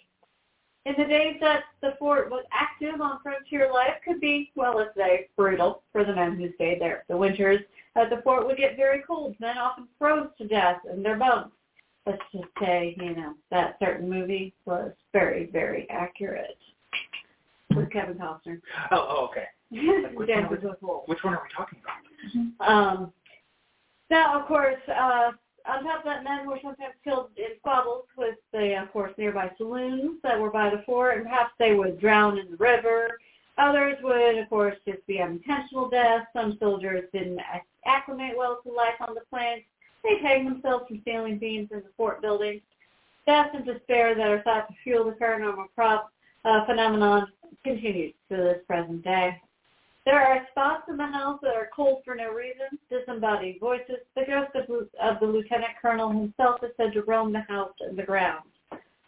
In the days that the fort was active on frontier life could be, well, let's say, brutal for the men who stayed there. The winters at the fort would get very cold. Men often froze to death in their bunks. Let's just say, you know, that certain movie was very, very accurate. With Kevin Costner. Oh, oh, okay. which one with Which one are we talking about? Um, now, of course, uh, on top of that, men were sometimes killed in squabbles with the, of course, nearby saloons that were by the fort, and perhaps they would drown in the river. Others would, of course, just be unintentional deaths. Some soldiers didn't acclimate well to life on the plains. They hanged themselves from ceiling beams in the fort buildings. Death and despair that are thought to fuel the paranormal prop, uh, phenomenon continues to this present day. There are spots in the house that are cold for no reason, disembodied voices. The ghost of, of the lieutenant colonel himself is said to roam the house and the grounds.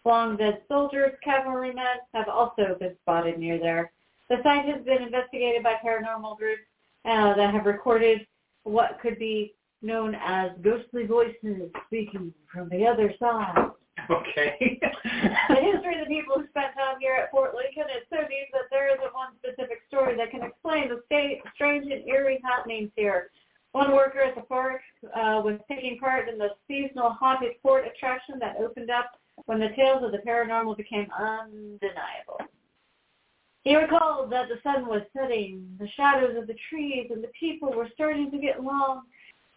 Long dead soldiers, cavalrymen have also been spotted near there. The site has been investigated by paranormal groups uh, that have recorded what could be known as ghostly voices speaking from the other side. Okay. The history of the people who spent time here at Fort Lincoln is so deep that there isn't one specific story that can explain the state, strange and eerie happenings here. One worker at the park uh, was taking part in the seasonal haunted fort attraction that opened up when the tales of the paranormal became undeniable. He recalled that the sun was setting, the shadows of the trees and the people were starting to get long.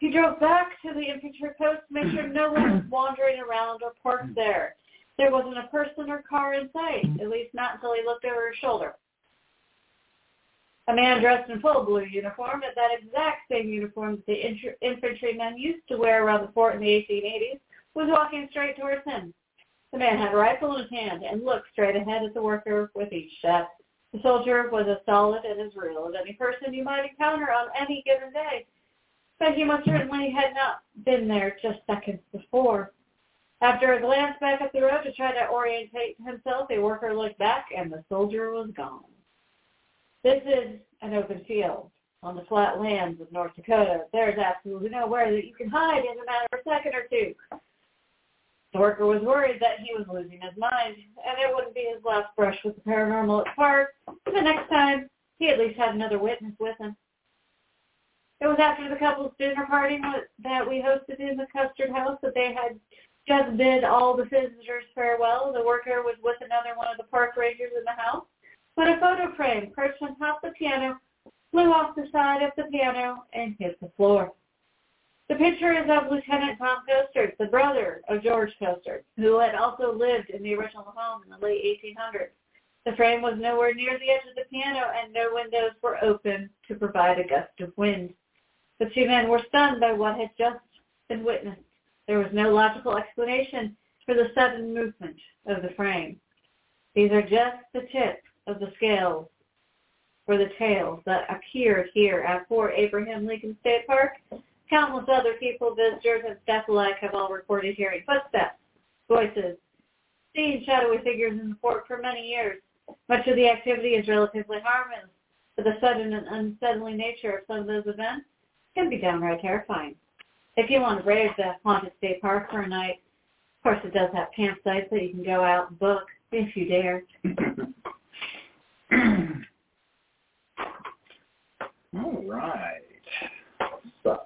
He drove back to the infantry post to make sure no one was wandering around or parked there. There wasn't a person or car in sight, at least not until he looked over his shoulder. A man dressed in full blue uniform, at that exact same uniform that the infantrymen used to wear around the fort in the 1880s, was walking straight towards him. The man had a rifle in his hand and looked straight ahead at the worker with each shot. The soldier was as solid and as real as any person you might encounter on any given day, but he most certainly had not been there just seconds before. After a glance back up the road to try to orientate himself, the worker looked back and the soldier was gone. This is an open field on the flat lands of North Dakota. There's absolutely nowhere that you can hide in a matter of a second or two. The worker was worried that he was losing his mind, and it wouldn't be his last brush with the paranormal at the park. The next time, he at least had another witness with him. It was after the couple's dinner party that we hosted in the Custard House that they had just bid all the visitors farewell. The worker was with another one of the park rangers in the house when a photo frame perched on top of the piano flew off the side of the piano and hit the floor. The picture is of Lieutenant Tom Costard, the brother of George Costard, who had also lived in the original home in the late 1800s. The frame was nowhere near the edge of the piano, and no windows were open to provide a gust of wind. The two men were stunned by what had just been witnessed. There was no logical explanation for the sudden movement of the frame. These are just the tip of the scales for the tales that appeared here at Fort Abraham Lincoln State Park. Countless other people, visitors, and staff alike have all reported hearing footsteps, voices, seen shadowy figures in the fort for many years. Much of the activity is relatively harmless, but the sudden and unsettling nature of some of those events can be downright terrifying. If you want to brave the haunted state park for a night, of course it does have campsites that you can go out and book if you dare. All right. So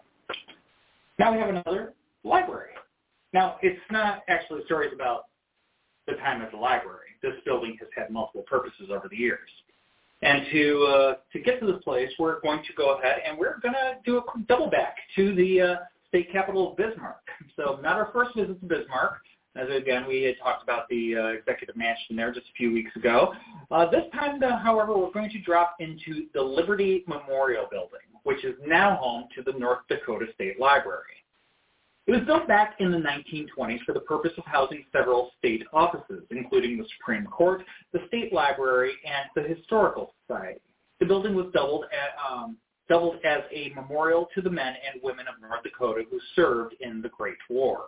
now we have another library. Now it's not actually stories about the time at the library. This building has had multiple purposes over the years. And to uh, to get to this place, we're going to go ahead and we're going to do a double back to the uh, state capital of Bismarck. So not our first visit to Bismarck. As again, we had talked about the uh, executive mansion there just a few weeks ago. Uh, this time, however, we're going to drop into the Liberty Memorial Building, which is now home to the North Dakota State Library. It was built back in the 1920s for the purpose of housing several state offices, including the Supreme Court, the State Library, and the Historical Society. The building was doubled, at, um, doubled as a memorial to the men and women of North Dakota who served in the Great War.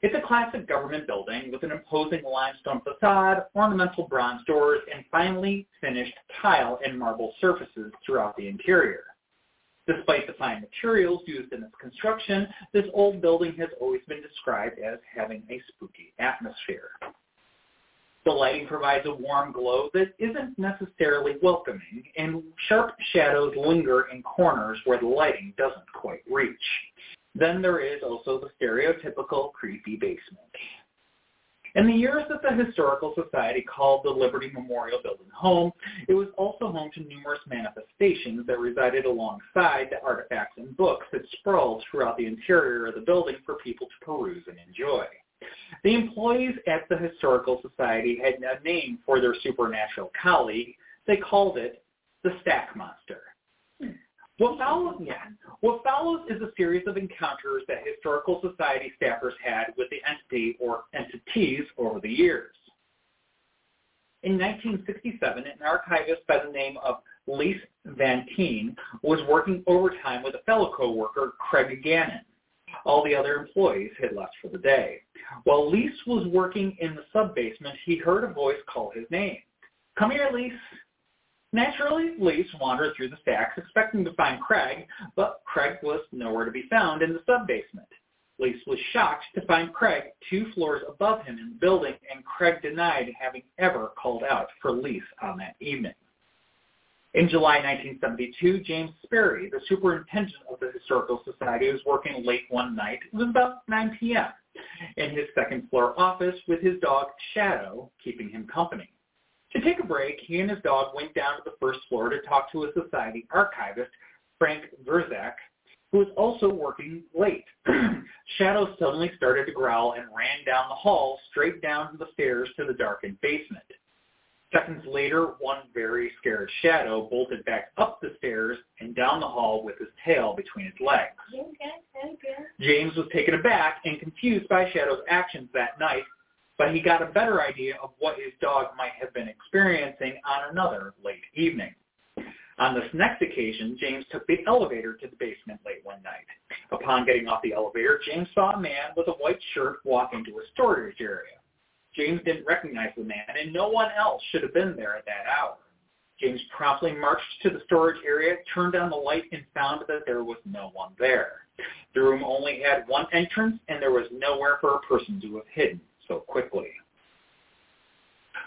It's a classic government building with an imposing limestone facade, ornamental bronze doors, and finely finished tile and marble surfaces throughout the interior. Despite the fine materials used in its construction, this old building has always been described as having a spooky atmosphere. The lighting provides a warm glow that isn't necessarily welcoming, and sharp shadows linger in corners where the lighting doesn't quite reach. Then there is also the stereotypical creepy basement. In the years that the Historical Society called the Liberty Memorial Building home, it was also home to numerous manifestations that resided alongside the artifacts and books that sprawled throughout the interior of the building for people to peruse and enjoy. The employees at the Historical Society had a name for their supernatural colleague. They called it the Stack Monster. What follows, yeah, what follows is a series of encounters that historical society staffers had with the entity or entities over the years. In 1967, an archivist by the name of Lise Van Teen was working overtime with a fellow coworker, Craig Gannon. All the other employees had left for the day. While Lise was working in the sub-basement, he heard a voice call his name. Come here, Lise. Naturally, Lise wandered through the stacks, expecting to find Craig, but Craig was nowhere to be found in the sub-basement. Lise was shocked to find Craig two floors above him in the building, and Craig denied having ever called out for Lise on that evening. In July 1972, James Sperry, the superintendent of the Historical Society, was working late one night. It was about 9 p.m. in his second floor office with his dog Shadow keeping him company. To take a break, he and his dog went down to the first floor to talk to a society archivist, Frank Vyzralek, who was also working late. Shadow suddenly started to growl and ran down the hall straight down the stairs to the darkened basement. Seconds later, one very scared Shadow bolted back up the stairs and down the hall with his tail between his legs. James was taken aback and confused by Shadow's actions that night but he got a better idea of what his dog might have been experiencing on another late evening. On this next occasion, James took the elevator to the basement late one night. Upon getting off the elevator, James saw a man with a white shirt walk into a storage area. James didn't recognize the man, and no one else should have been there at that hour. James promptly marched to the storage area, turned on the light, and found that there was no one there. The room only had one entrance, and there was nowhere for a person to have hidden so quickly.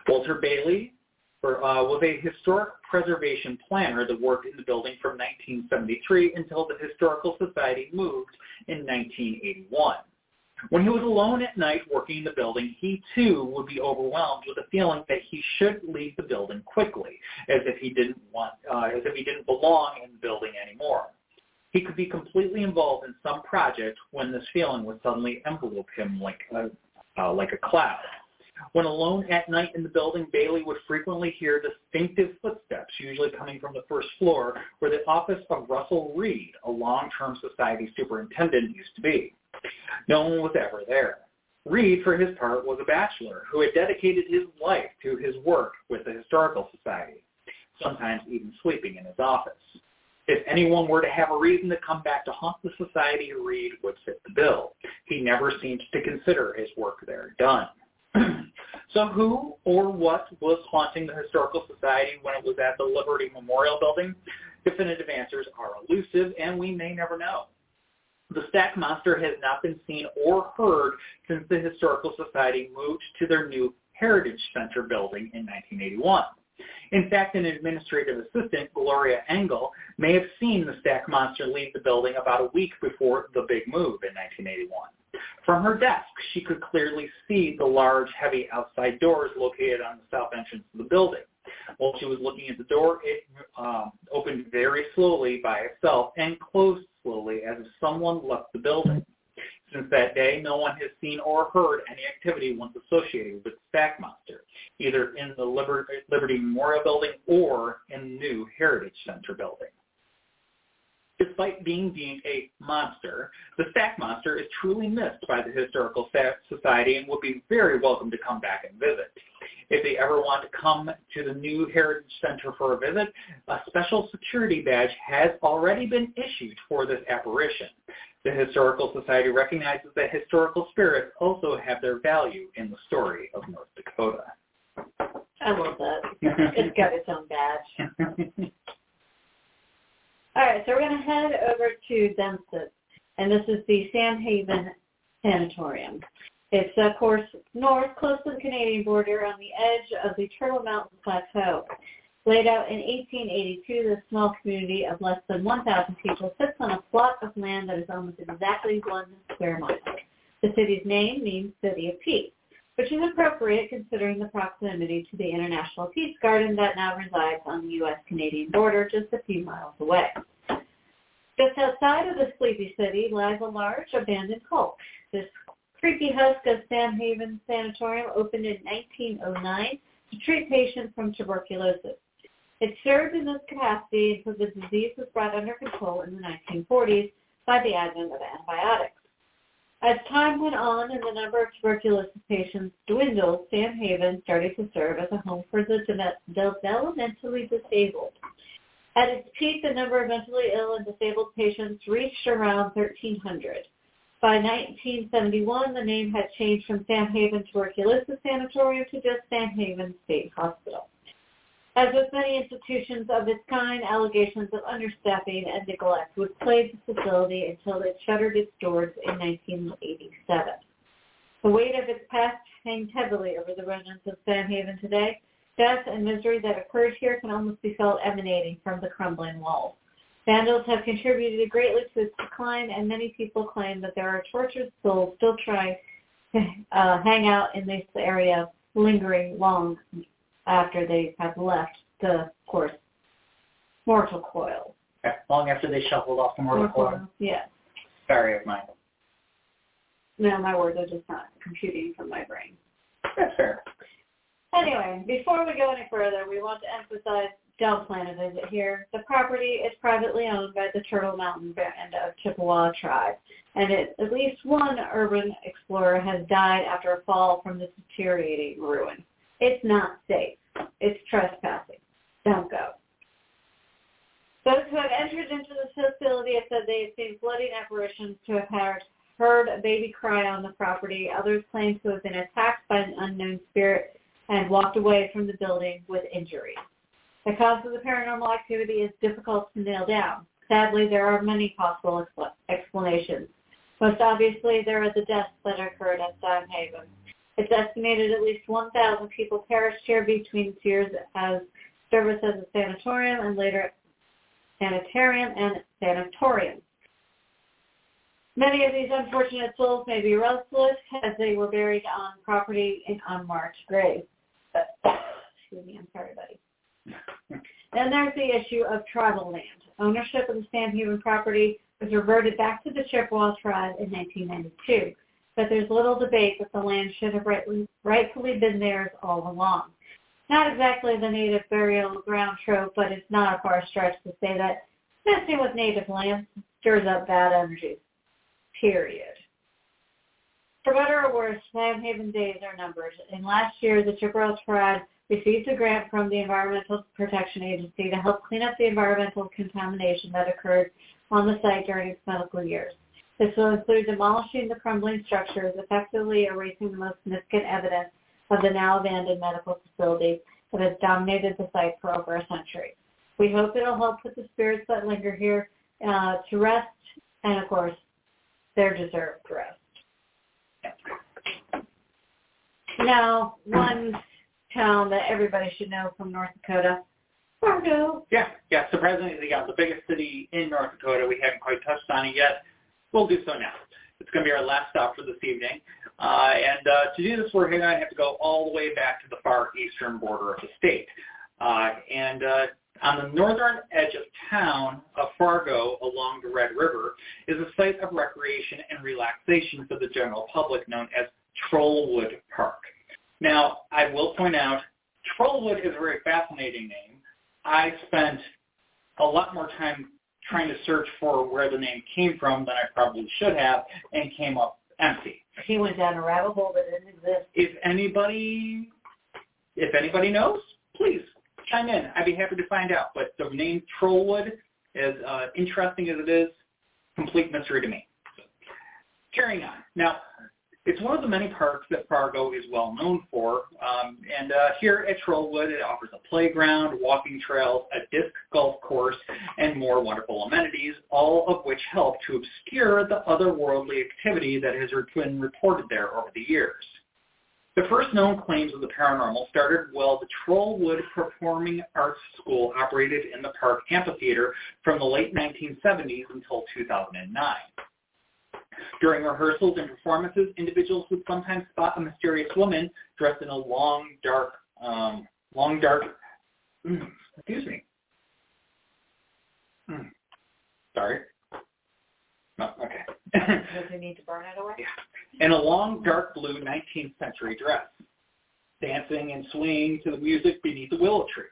Walter Bailey for, uh, was a historic preservation planner that worked in the building from 1973 until the Historical Society moved in 1981. When he was alone at night working in the building, he too would be overwhelmed with a feeling that he should leave the building quickly, as if he didn't want, uh, as if he didn't belong in the building anymore. He could be completely involved in some project when this feeling would suddenly envelope him like a, uh, like a cloud. When alone at night in the building, Bailey would frequently hear distinctive footsteps, usually coming from the first floor, where the office of Russell Reid, a long-term society superintendent, used to be. No one was ever there. Reid, for his part, was a bachelor who had dedicated his life to his work with the Historical Society, sometimes even sleeping in his office. If anyone were to have a reason to come back to haunt the society, Reid would fit the bill. He never seemed to consider his work there done. so who or what was haunting the Historical Society when it was at the Liberty Memorial Building? Definitive answers are elusive, and we may never know. The Stack Monster has not been seen or heard since the Historical Society moved to their new Heritage Center building in 1981. In fact, an administrative assistant, Gloria Engel, may have seen the Stack Monster leave the building about a week before the big move in 1981. From her desk, she could clearly see the large, heavy outside doors located on the south entrance of the building. While she was looking at the door, it um, opened very slowly by itself and closed slowly as if someone left the building. Since that day, no one has seen or heard any activity once associated with Stack Monster, either in the Liberty Memorial Building or in the new Heritage Center building. Despite being deemed a monster, the Stack Monster is truly missed by the Historical Society and would be very welcome to come back and visit. If they ever want to come to the new Heritage Center for a visit, a special security badge has already been issued for this apparition. The Historical Society recognizes that historical spirits also have their value in the story of North Dakota. I love that. it's got its own badge. All right, so we're going to head over to Dunseith, and this is the San Haven Sanatorium. It's, of course, north, close to the Canadian border, on the edge of the Turtle Mountain Plateau. Laid out in 1882, this small community of less than 1,000 people sits on a plot of land that is almost exactly one square mile. The city's name means City of Peace, which is appropriate considering the proximity to the International Peace Garden that now resides on the U.S.-Canadian border just a few miles away. Just outside of the sleepy city lies a large abandoned cult. This creepy husk of San Haven Sanatorium opened in 1909 to treat patients from tuberculosis. It served in this capacity until the disease was brought under control in the 1940s by the advent of antibiotics. As time went on and the number of tuberculosis patients dwindled, San Haven started to serve as a home for the developmentally disabled. At its peak, the number of mentally ill and disabled patients reached around 1,300. By 1971, the name had changed from San Haven Tuberculosis Sanatorium to just San Haven State Hospital. As with many institutions of its kind, allegations of understaffing and neglect would plague the facility until it shuttered its doors in 1987. The weight of its past hangs heavily over the residents of San Haven today. Death and misery that occurred here can almost be felt emanating from the crumbling walls. Vandals have contributed greatly to its decline, and many people claim that there are tortured souls still trying to uh, hang out in this area, lingering long after they have left the, course, mortal coil. Long after they shuffled off the mortal, mortal coil. Yes. Sorry of mine. No, my words are just not computing from my brain. That's fair. Anyway, before we go any further, we want to emphasize don't plan a visit here. The property is privately owned by the Turtle Mountain Band of Chippewa tribe, and it, at least one urban explorer has died after a fall from this deteriorating ruin. It's not safe. It's trespassing. Don't go. Those who have entered into the facility have said they have seen floating apparitions to have heard, a baby cry on the property. Others claim to have been attacked by an unknown spirit and walked away from the building with injuries. The cause of the paranormal activity is difficult to nail down. Sadly, there are many possible explanations. Most obviously, there are the deaths that occurred at San Haven. It's estimated at least 1,000 people perished here between years as service as a sanatorium and later sanitarium and sanatorium. Many of these unfortunate souls may be restless as they were buried on property in unmarked graves. Excuse me, I'm sorry, buddy. then there's the issue of tribal land. Ownership of the Sanhaven property was reverted back to the Chippewa tribe in 1992, but there's little debate that the land should have rightly, rightfully been theirs all along. Not exactly the native burial ground trope, but it's not a far stretch to say that messing with native land stirs up bad energies. Period. For better or worse, Sanhaven days are numbered. And last year, the Chippewa tribe received a grant from the Environmental Protection Agency to help clean up the environmental contamination that occurred on the site during its medical years. This will include demolishing the crumbling structures, effectively erasing the most significant evidence of the now abandoned medical facility that has dominated the site for over a century. We hope it'll help put the spirits that linger here uh, to rest and, of course, their deserved rest. Now, one town that everybody should know from North Dakota, Fargo. Yeah, yeah. Surprisingly, yeah, the biggest city in North Dakota. We haven't quite touched on it yet. We'll do so now. It's going to be our last stop for this evening. Uh, and uh, to do this, we're going to have to go all the way back to the far eastern border of the state. Uh, and uh, on the northern edge of town of Fargo along the Red River is a site of recreation and relaxation for the general public known as Trollwood Park. Now, I will point out, Trollwood is a very fascinating name. I spent a lot more time trying to search for where the name came from than I probably should have and came up empty. He went down a rabbit hole that didn't exist. If anybody, if anybody knows, please chime in. I'd be happy to find out. But the name Trollwood, as uh, interesting as it is, complete mystery to me. So, carrying on. Now, it's one of the many parks that Fargo is well known for. Um, and uh, here at Trollwood, it offers a playground, walking trails, a disc golf course, and more wonderful amenities, all of which help to obscure the otherworldly activity that has been reported there over the years. The first known claims of the paranormal started while the Trollwood Performing Arts School operated in the park amphitheater from the late 1970s until 2009. During rehearsals and performances, individuals would sometimes spot a mysterious woman dressed in a long, dark, um, long, dark, mm, excuse me. Mm, sorry. No, okay. Does he need to burn it away? Yeah. In a long, dark blue 19th century dress, dancing and swinging to the music beneath a willow tree.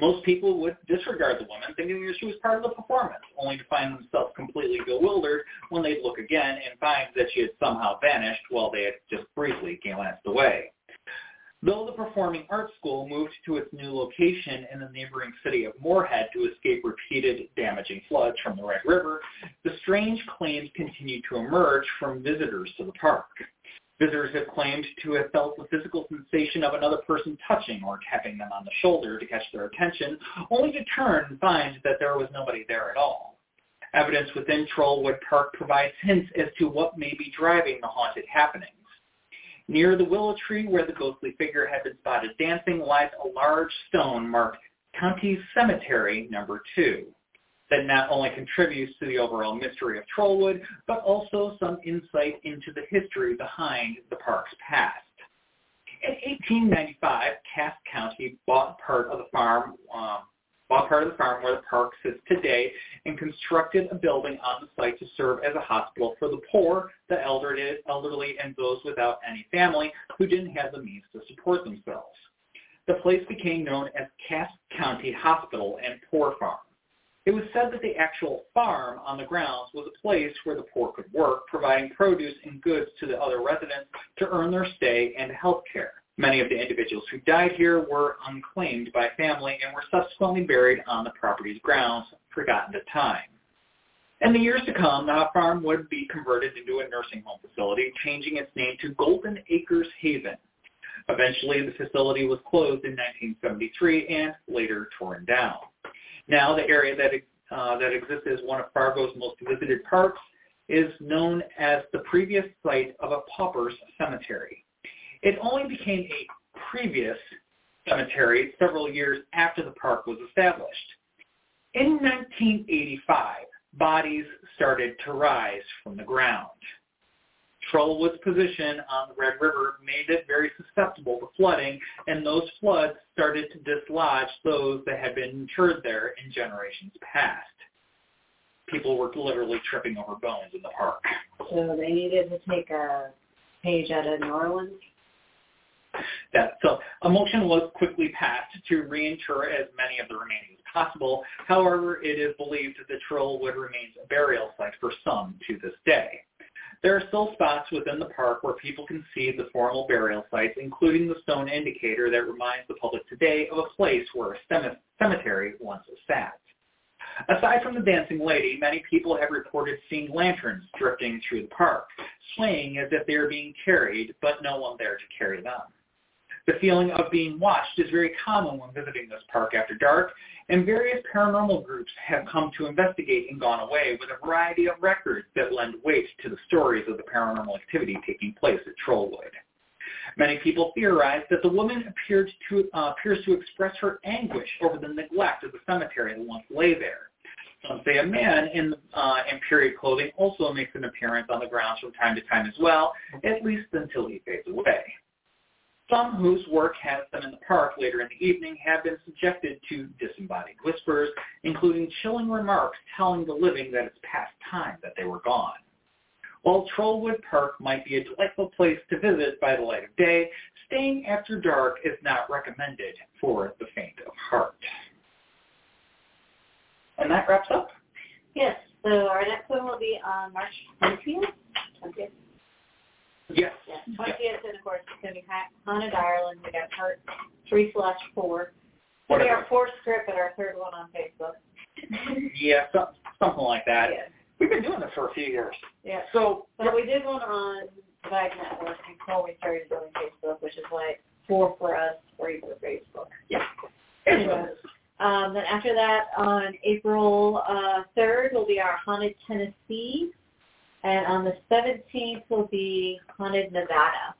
Most people would disregard the woman, thinking that she was part of the performance, only to find themselves completely bewildered when they look again and find that she had somehow vanished while they had just briefly glanced away. Though the Performing Arts School moved to its new location in the neighboring city of Moorhead to escape repeated damaging floods from the Red River, the strange claims continued to emerge from visitors to the park. Visitors have claimed to have felt the physical sensation of another person touching or tapping them on the shoulder to catch their attention, only to turn and find that there was nobody there at all. Evidence within Trollwood Park provides hints as to what may be driving the haunted happenings. Near the willow tree where the ghostly figure had been spotted dancing lies a large stone marked County Cemetery Number 2 that not only contributes to the overall mystery of Trollwood, but also some insight into the history behind the park's past. In 1895, Cass County bought part of the farm, uh, bought part of the farm where the park sits today, and constructed a building on the site to serve as a hospital for the poor, the elderly, and those without any family who didn't have the means to support themselves. The place became known as Cass County Hospital and Poor Farm. It was said that the actual farm on the grounds was a place where the poor could work, providing produce and goods to the other residents to earn their stay and health care. Many of the individuals who died here were unclaimed by family and were subsequently buried on the property's grounds, forgotten to time. In the years to come, the farm would be converted into a nursing home facility, changing its name to Golden Acres Haven. Eventually, the facility was closed in 1973 and later torn down. Now the area that, uh, that exists as one of Fargo's most visited parks is known as the previous site of a pauper's cemetery. It only became a previous cemetery several years after the park was established. In 1985, bodies started to rise from the ground. Trollwood's position on the Red River made it very susceptible to flooding, and those floods started to dislodge those that had been interred there in generations past. People were literally tripping over bones in the park. So they needed to take a page out of New Orleans. That so a motion was quickly passed to reinter as many of the remaining as possible. However, it is believed that the Trollwood remains a burial site for some to this day. There are still spots within the park where people can see the formal burial sites, including the stone indicator that reminds the public today of a place where a cemetery once sat. Aside from the dancing lady, many people have reported seeing lanterns drifting through the park, swaying as if they are being carried, but no one there to carry them. The feeling of being watched is very common when visiting this park after dark, and various paranormal groups have come to investigate and gone away with a variety of records that lend weight to the stories of the paranormal activity taking place at Trollwood. Many people theorize that the woman appeared to, uh, appears to express her anguish over the neglect of the cemetery that once lay there. Some say a man in, uh, in period clothing also makes an appearance on the grounds from time to time as well, at least until he fades away. Some whose work has them in the park later in the evening have been subjected to disembodied whispers, including chilling remarks telling the living that it's past time that they were gone. While Trollwood Park might be a delightful place to visit by the light of day, staying after dark is not recommended for the faint of heart. And that wraps up. Yes. So our next one will be on March 20th. 20th. Yes. Yes, twentieth, and of course, it's gonna be Ha- Haunted Ireland, we got part three slash four. It'll be our fourth script and our third one on Facebook. Yeah, so, something like that. Yeah, We've been doing this for a few years. yeah. So, but we did one on Vibe Network before we started doing Facebook, which is like four for us, three for Facebook. anyway, Um, then after that, on April uh, 3rd will be our Haunted Tennessee, and on the 17th will be Haunted Nevada.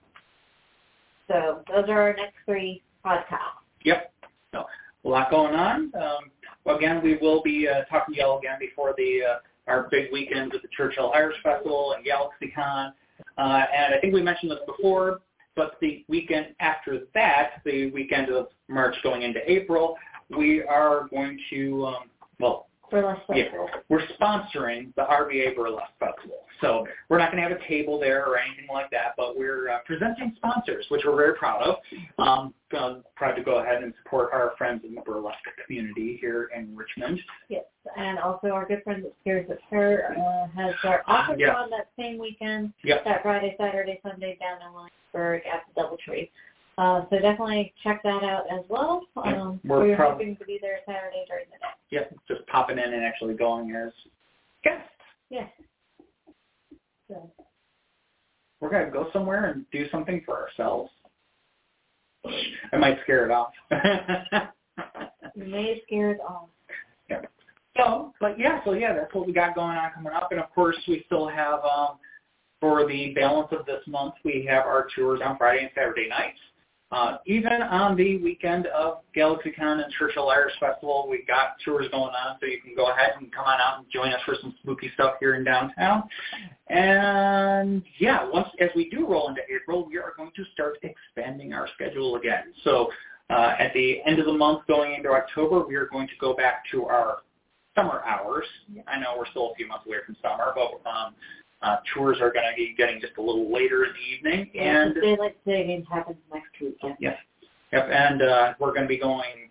So those are our next three podcasts. Yep. So a lot going on. Um, well, again, we will be uh, talking to y'all again before the uh, our big weekend at the Church Hill Irish Festival and GalaxyCon. Uh, and I think we mentioned this before, but the weekend after that, the weekend of March going into April, we are going to, um, well, Burlesque Yeah. We're sponsoring the RVA Burlesque Festival. So we're not going to have a table there or anything like that, but we're uh, presenting sponsors, which we're very proud of. Um, uh, proud to go ahead and support our friends in the burlesque community here in Richmond. Yes, and also our good friend that Spirits of Her uh, has their office Yeah. on that same weekend, Yep. that Friday, Saturday, Sunday down in Williamsburg at the DoubleTree. Uh, so definitely check that out as well. Um, we're we're proud- hoping to be there Saturday during the day. Yep, just popping in and actually going as guests. Yes. So, We're going to go somewhere and do something for ourselves. I might scare it off. you may scare it off. So, but yeah, so yeah, that's what we got going on coming up, and of course we still have um, for the balance of this month we have our tours on Friday and Saturday nights. Uh, even on the weekend of GalaxyCon and Church Hill Irish Festival, we got tours going on, so you can go ahead and come on out and join us for some spooky stuff here in downtown. And yeah, once as we do roll into April, we are going to start expanding our schedule again. So uh, at the end of the month, going into October, we are going to go back to our summer hours. I know we're still a few months away from summer, but um, uh, tours are going to be getting just a little later in the evening. Yeah, And the daylight savings happens next week. Yeah. yes, yep, and uh, we're going to be going.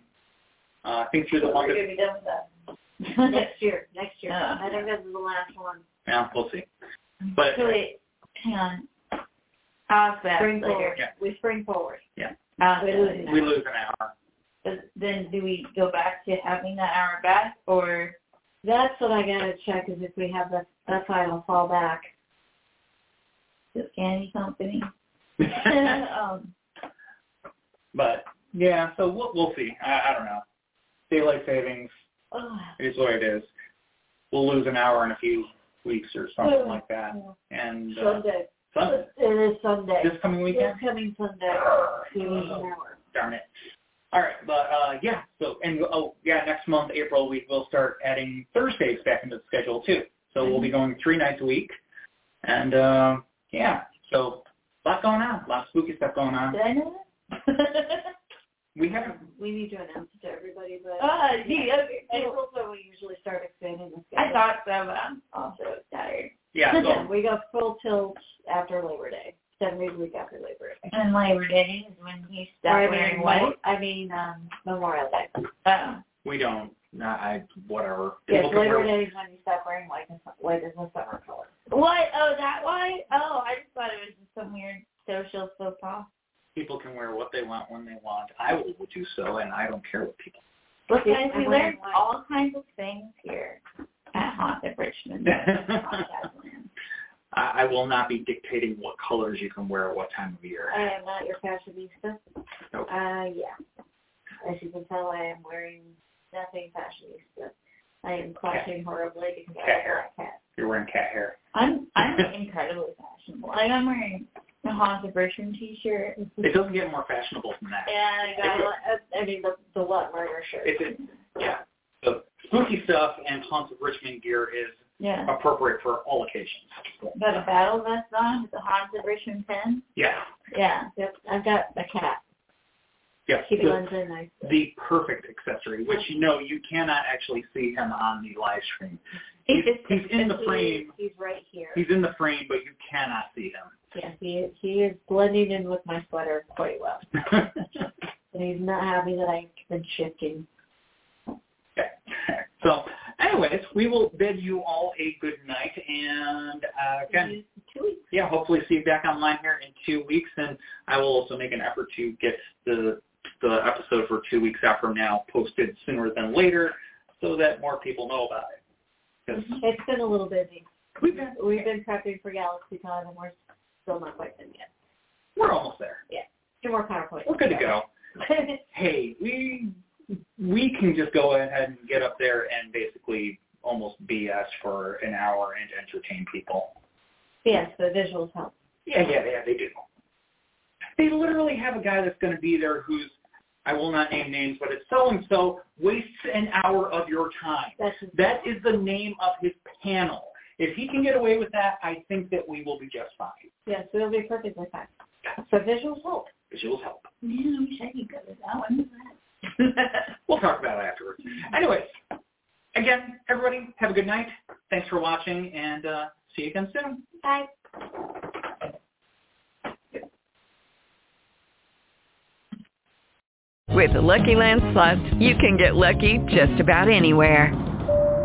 Uh, I think through the We're month of gonna be done with that next year. Next year. Uh. I think this is the last one. yeah, we'll see. But So wait, hang on. I'll ask that Spring later. forward. Yeah. We spring forward. I'll We lose later. an we lose an hour. But then do we go back to having that hour back or That's what I gotta check is if we have the, that's why I'll fall back. the candy company? um, but yeah, so we'll we'll see. I, I don't know. Daylight savings Oh, is what it is. We'll lose an hour in a few weeks or something like that. And uh, Sunday. Sunday, It is Sunday. this coming weekend. This coming Sunday. We lose an hour. Darn it. All right, but uh, yeah. So and oh yeah, next month April we will start adding Thursdays back into the schedule too. So we'll be going three nights a week, and uh, yeah, so a lot going on, a lot of spooky stuff going on. Did I know that? We haven't. We need to announce it to everybody, but uh, gee, okay. cool. April's when we usually start expanding the schedule. I thought so, but I'm also tired. Yeah, so we go full tilt after Labor Day, seven days a week after Labor Day. And Labor Day is when he Or stopped I wearing white. I mean, um, Memorial Day. Oh. we don't. Nah, I whatever. Yes, People Labor Day is when you stop wearing white and white is the summer color. What? Oh, that white? Oh, I just thought it was just some weird social faux pas. People can wear what they want when they want. I will do so, and I don't care what people. Look, Yeah, guys, we I'm learn all kinds of things here at Haunted Richmond. I, I will not be dictating what colors you can wear at what time of year. I am not your fashionista. Nope. Uh, yeah. As you can tell, I am wearing nothing fashionista. I am clashing horribly because Cat have hair. cat. You're wearing cat hair. I'm I'm incredibly fashionable. Like I'm wearing a Haunted Richmond T-shirt. It doesn't get more fashionable than that. And I I, got I mean, the, the what murder shirt. It's it, yeah. The spooky stuff and Haunts of Richmond gear is yeah. appropriate for all occasions. Got a battle vest on with the Haunted Richmond pen. Yeah. Yeah. Yep, I've got a cat. Yes. He The, blends in nicely. the perfect accessory, which you know you cannot actually see him on the live stream. He's, he's in the He frame. He's right here. He's in the frame, but you cannot see him. yeah, he is, he is blending in with my sweater quite well. And he's not happy that I've been shifting. Okay. So, anyways, we will bid you all a good night, and uh, again, Two weeks. yeah, hopefully see you back online here in two weeks, and I will also make an effort to get the the episode for two weeks out from now posted sooner than later, so that more people know about it. It's been a little busy. we've been, We've been prepping for Galaxy GalaxyCon and we're still not quite done yet. we're almost there. Yeah, Two more PowerPoints. We're good to go. Hey, we we can just go ahead and get up there and basically almost BS for an hour and entertain people. yes, the visuals help. Yeah, yeah, yeah, they do. They literally have a guy that's going to be there who's, I will not name names, but it's so-and-so wastes an hour of your time. That's That is the name of his panel. If he can get away with that, I think that we will be just fine. yes, it'll be perfectly fine. So visuals help. Visuals help. Man, I wish I could go to that one. Who's that? We'll talk about it afterwards. Anyways, again, everybody, have a good night. Thanks for watching, and uh, see you again soon. Bye. With the Lucky Land Slots, you can get lucky just about anywhere.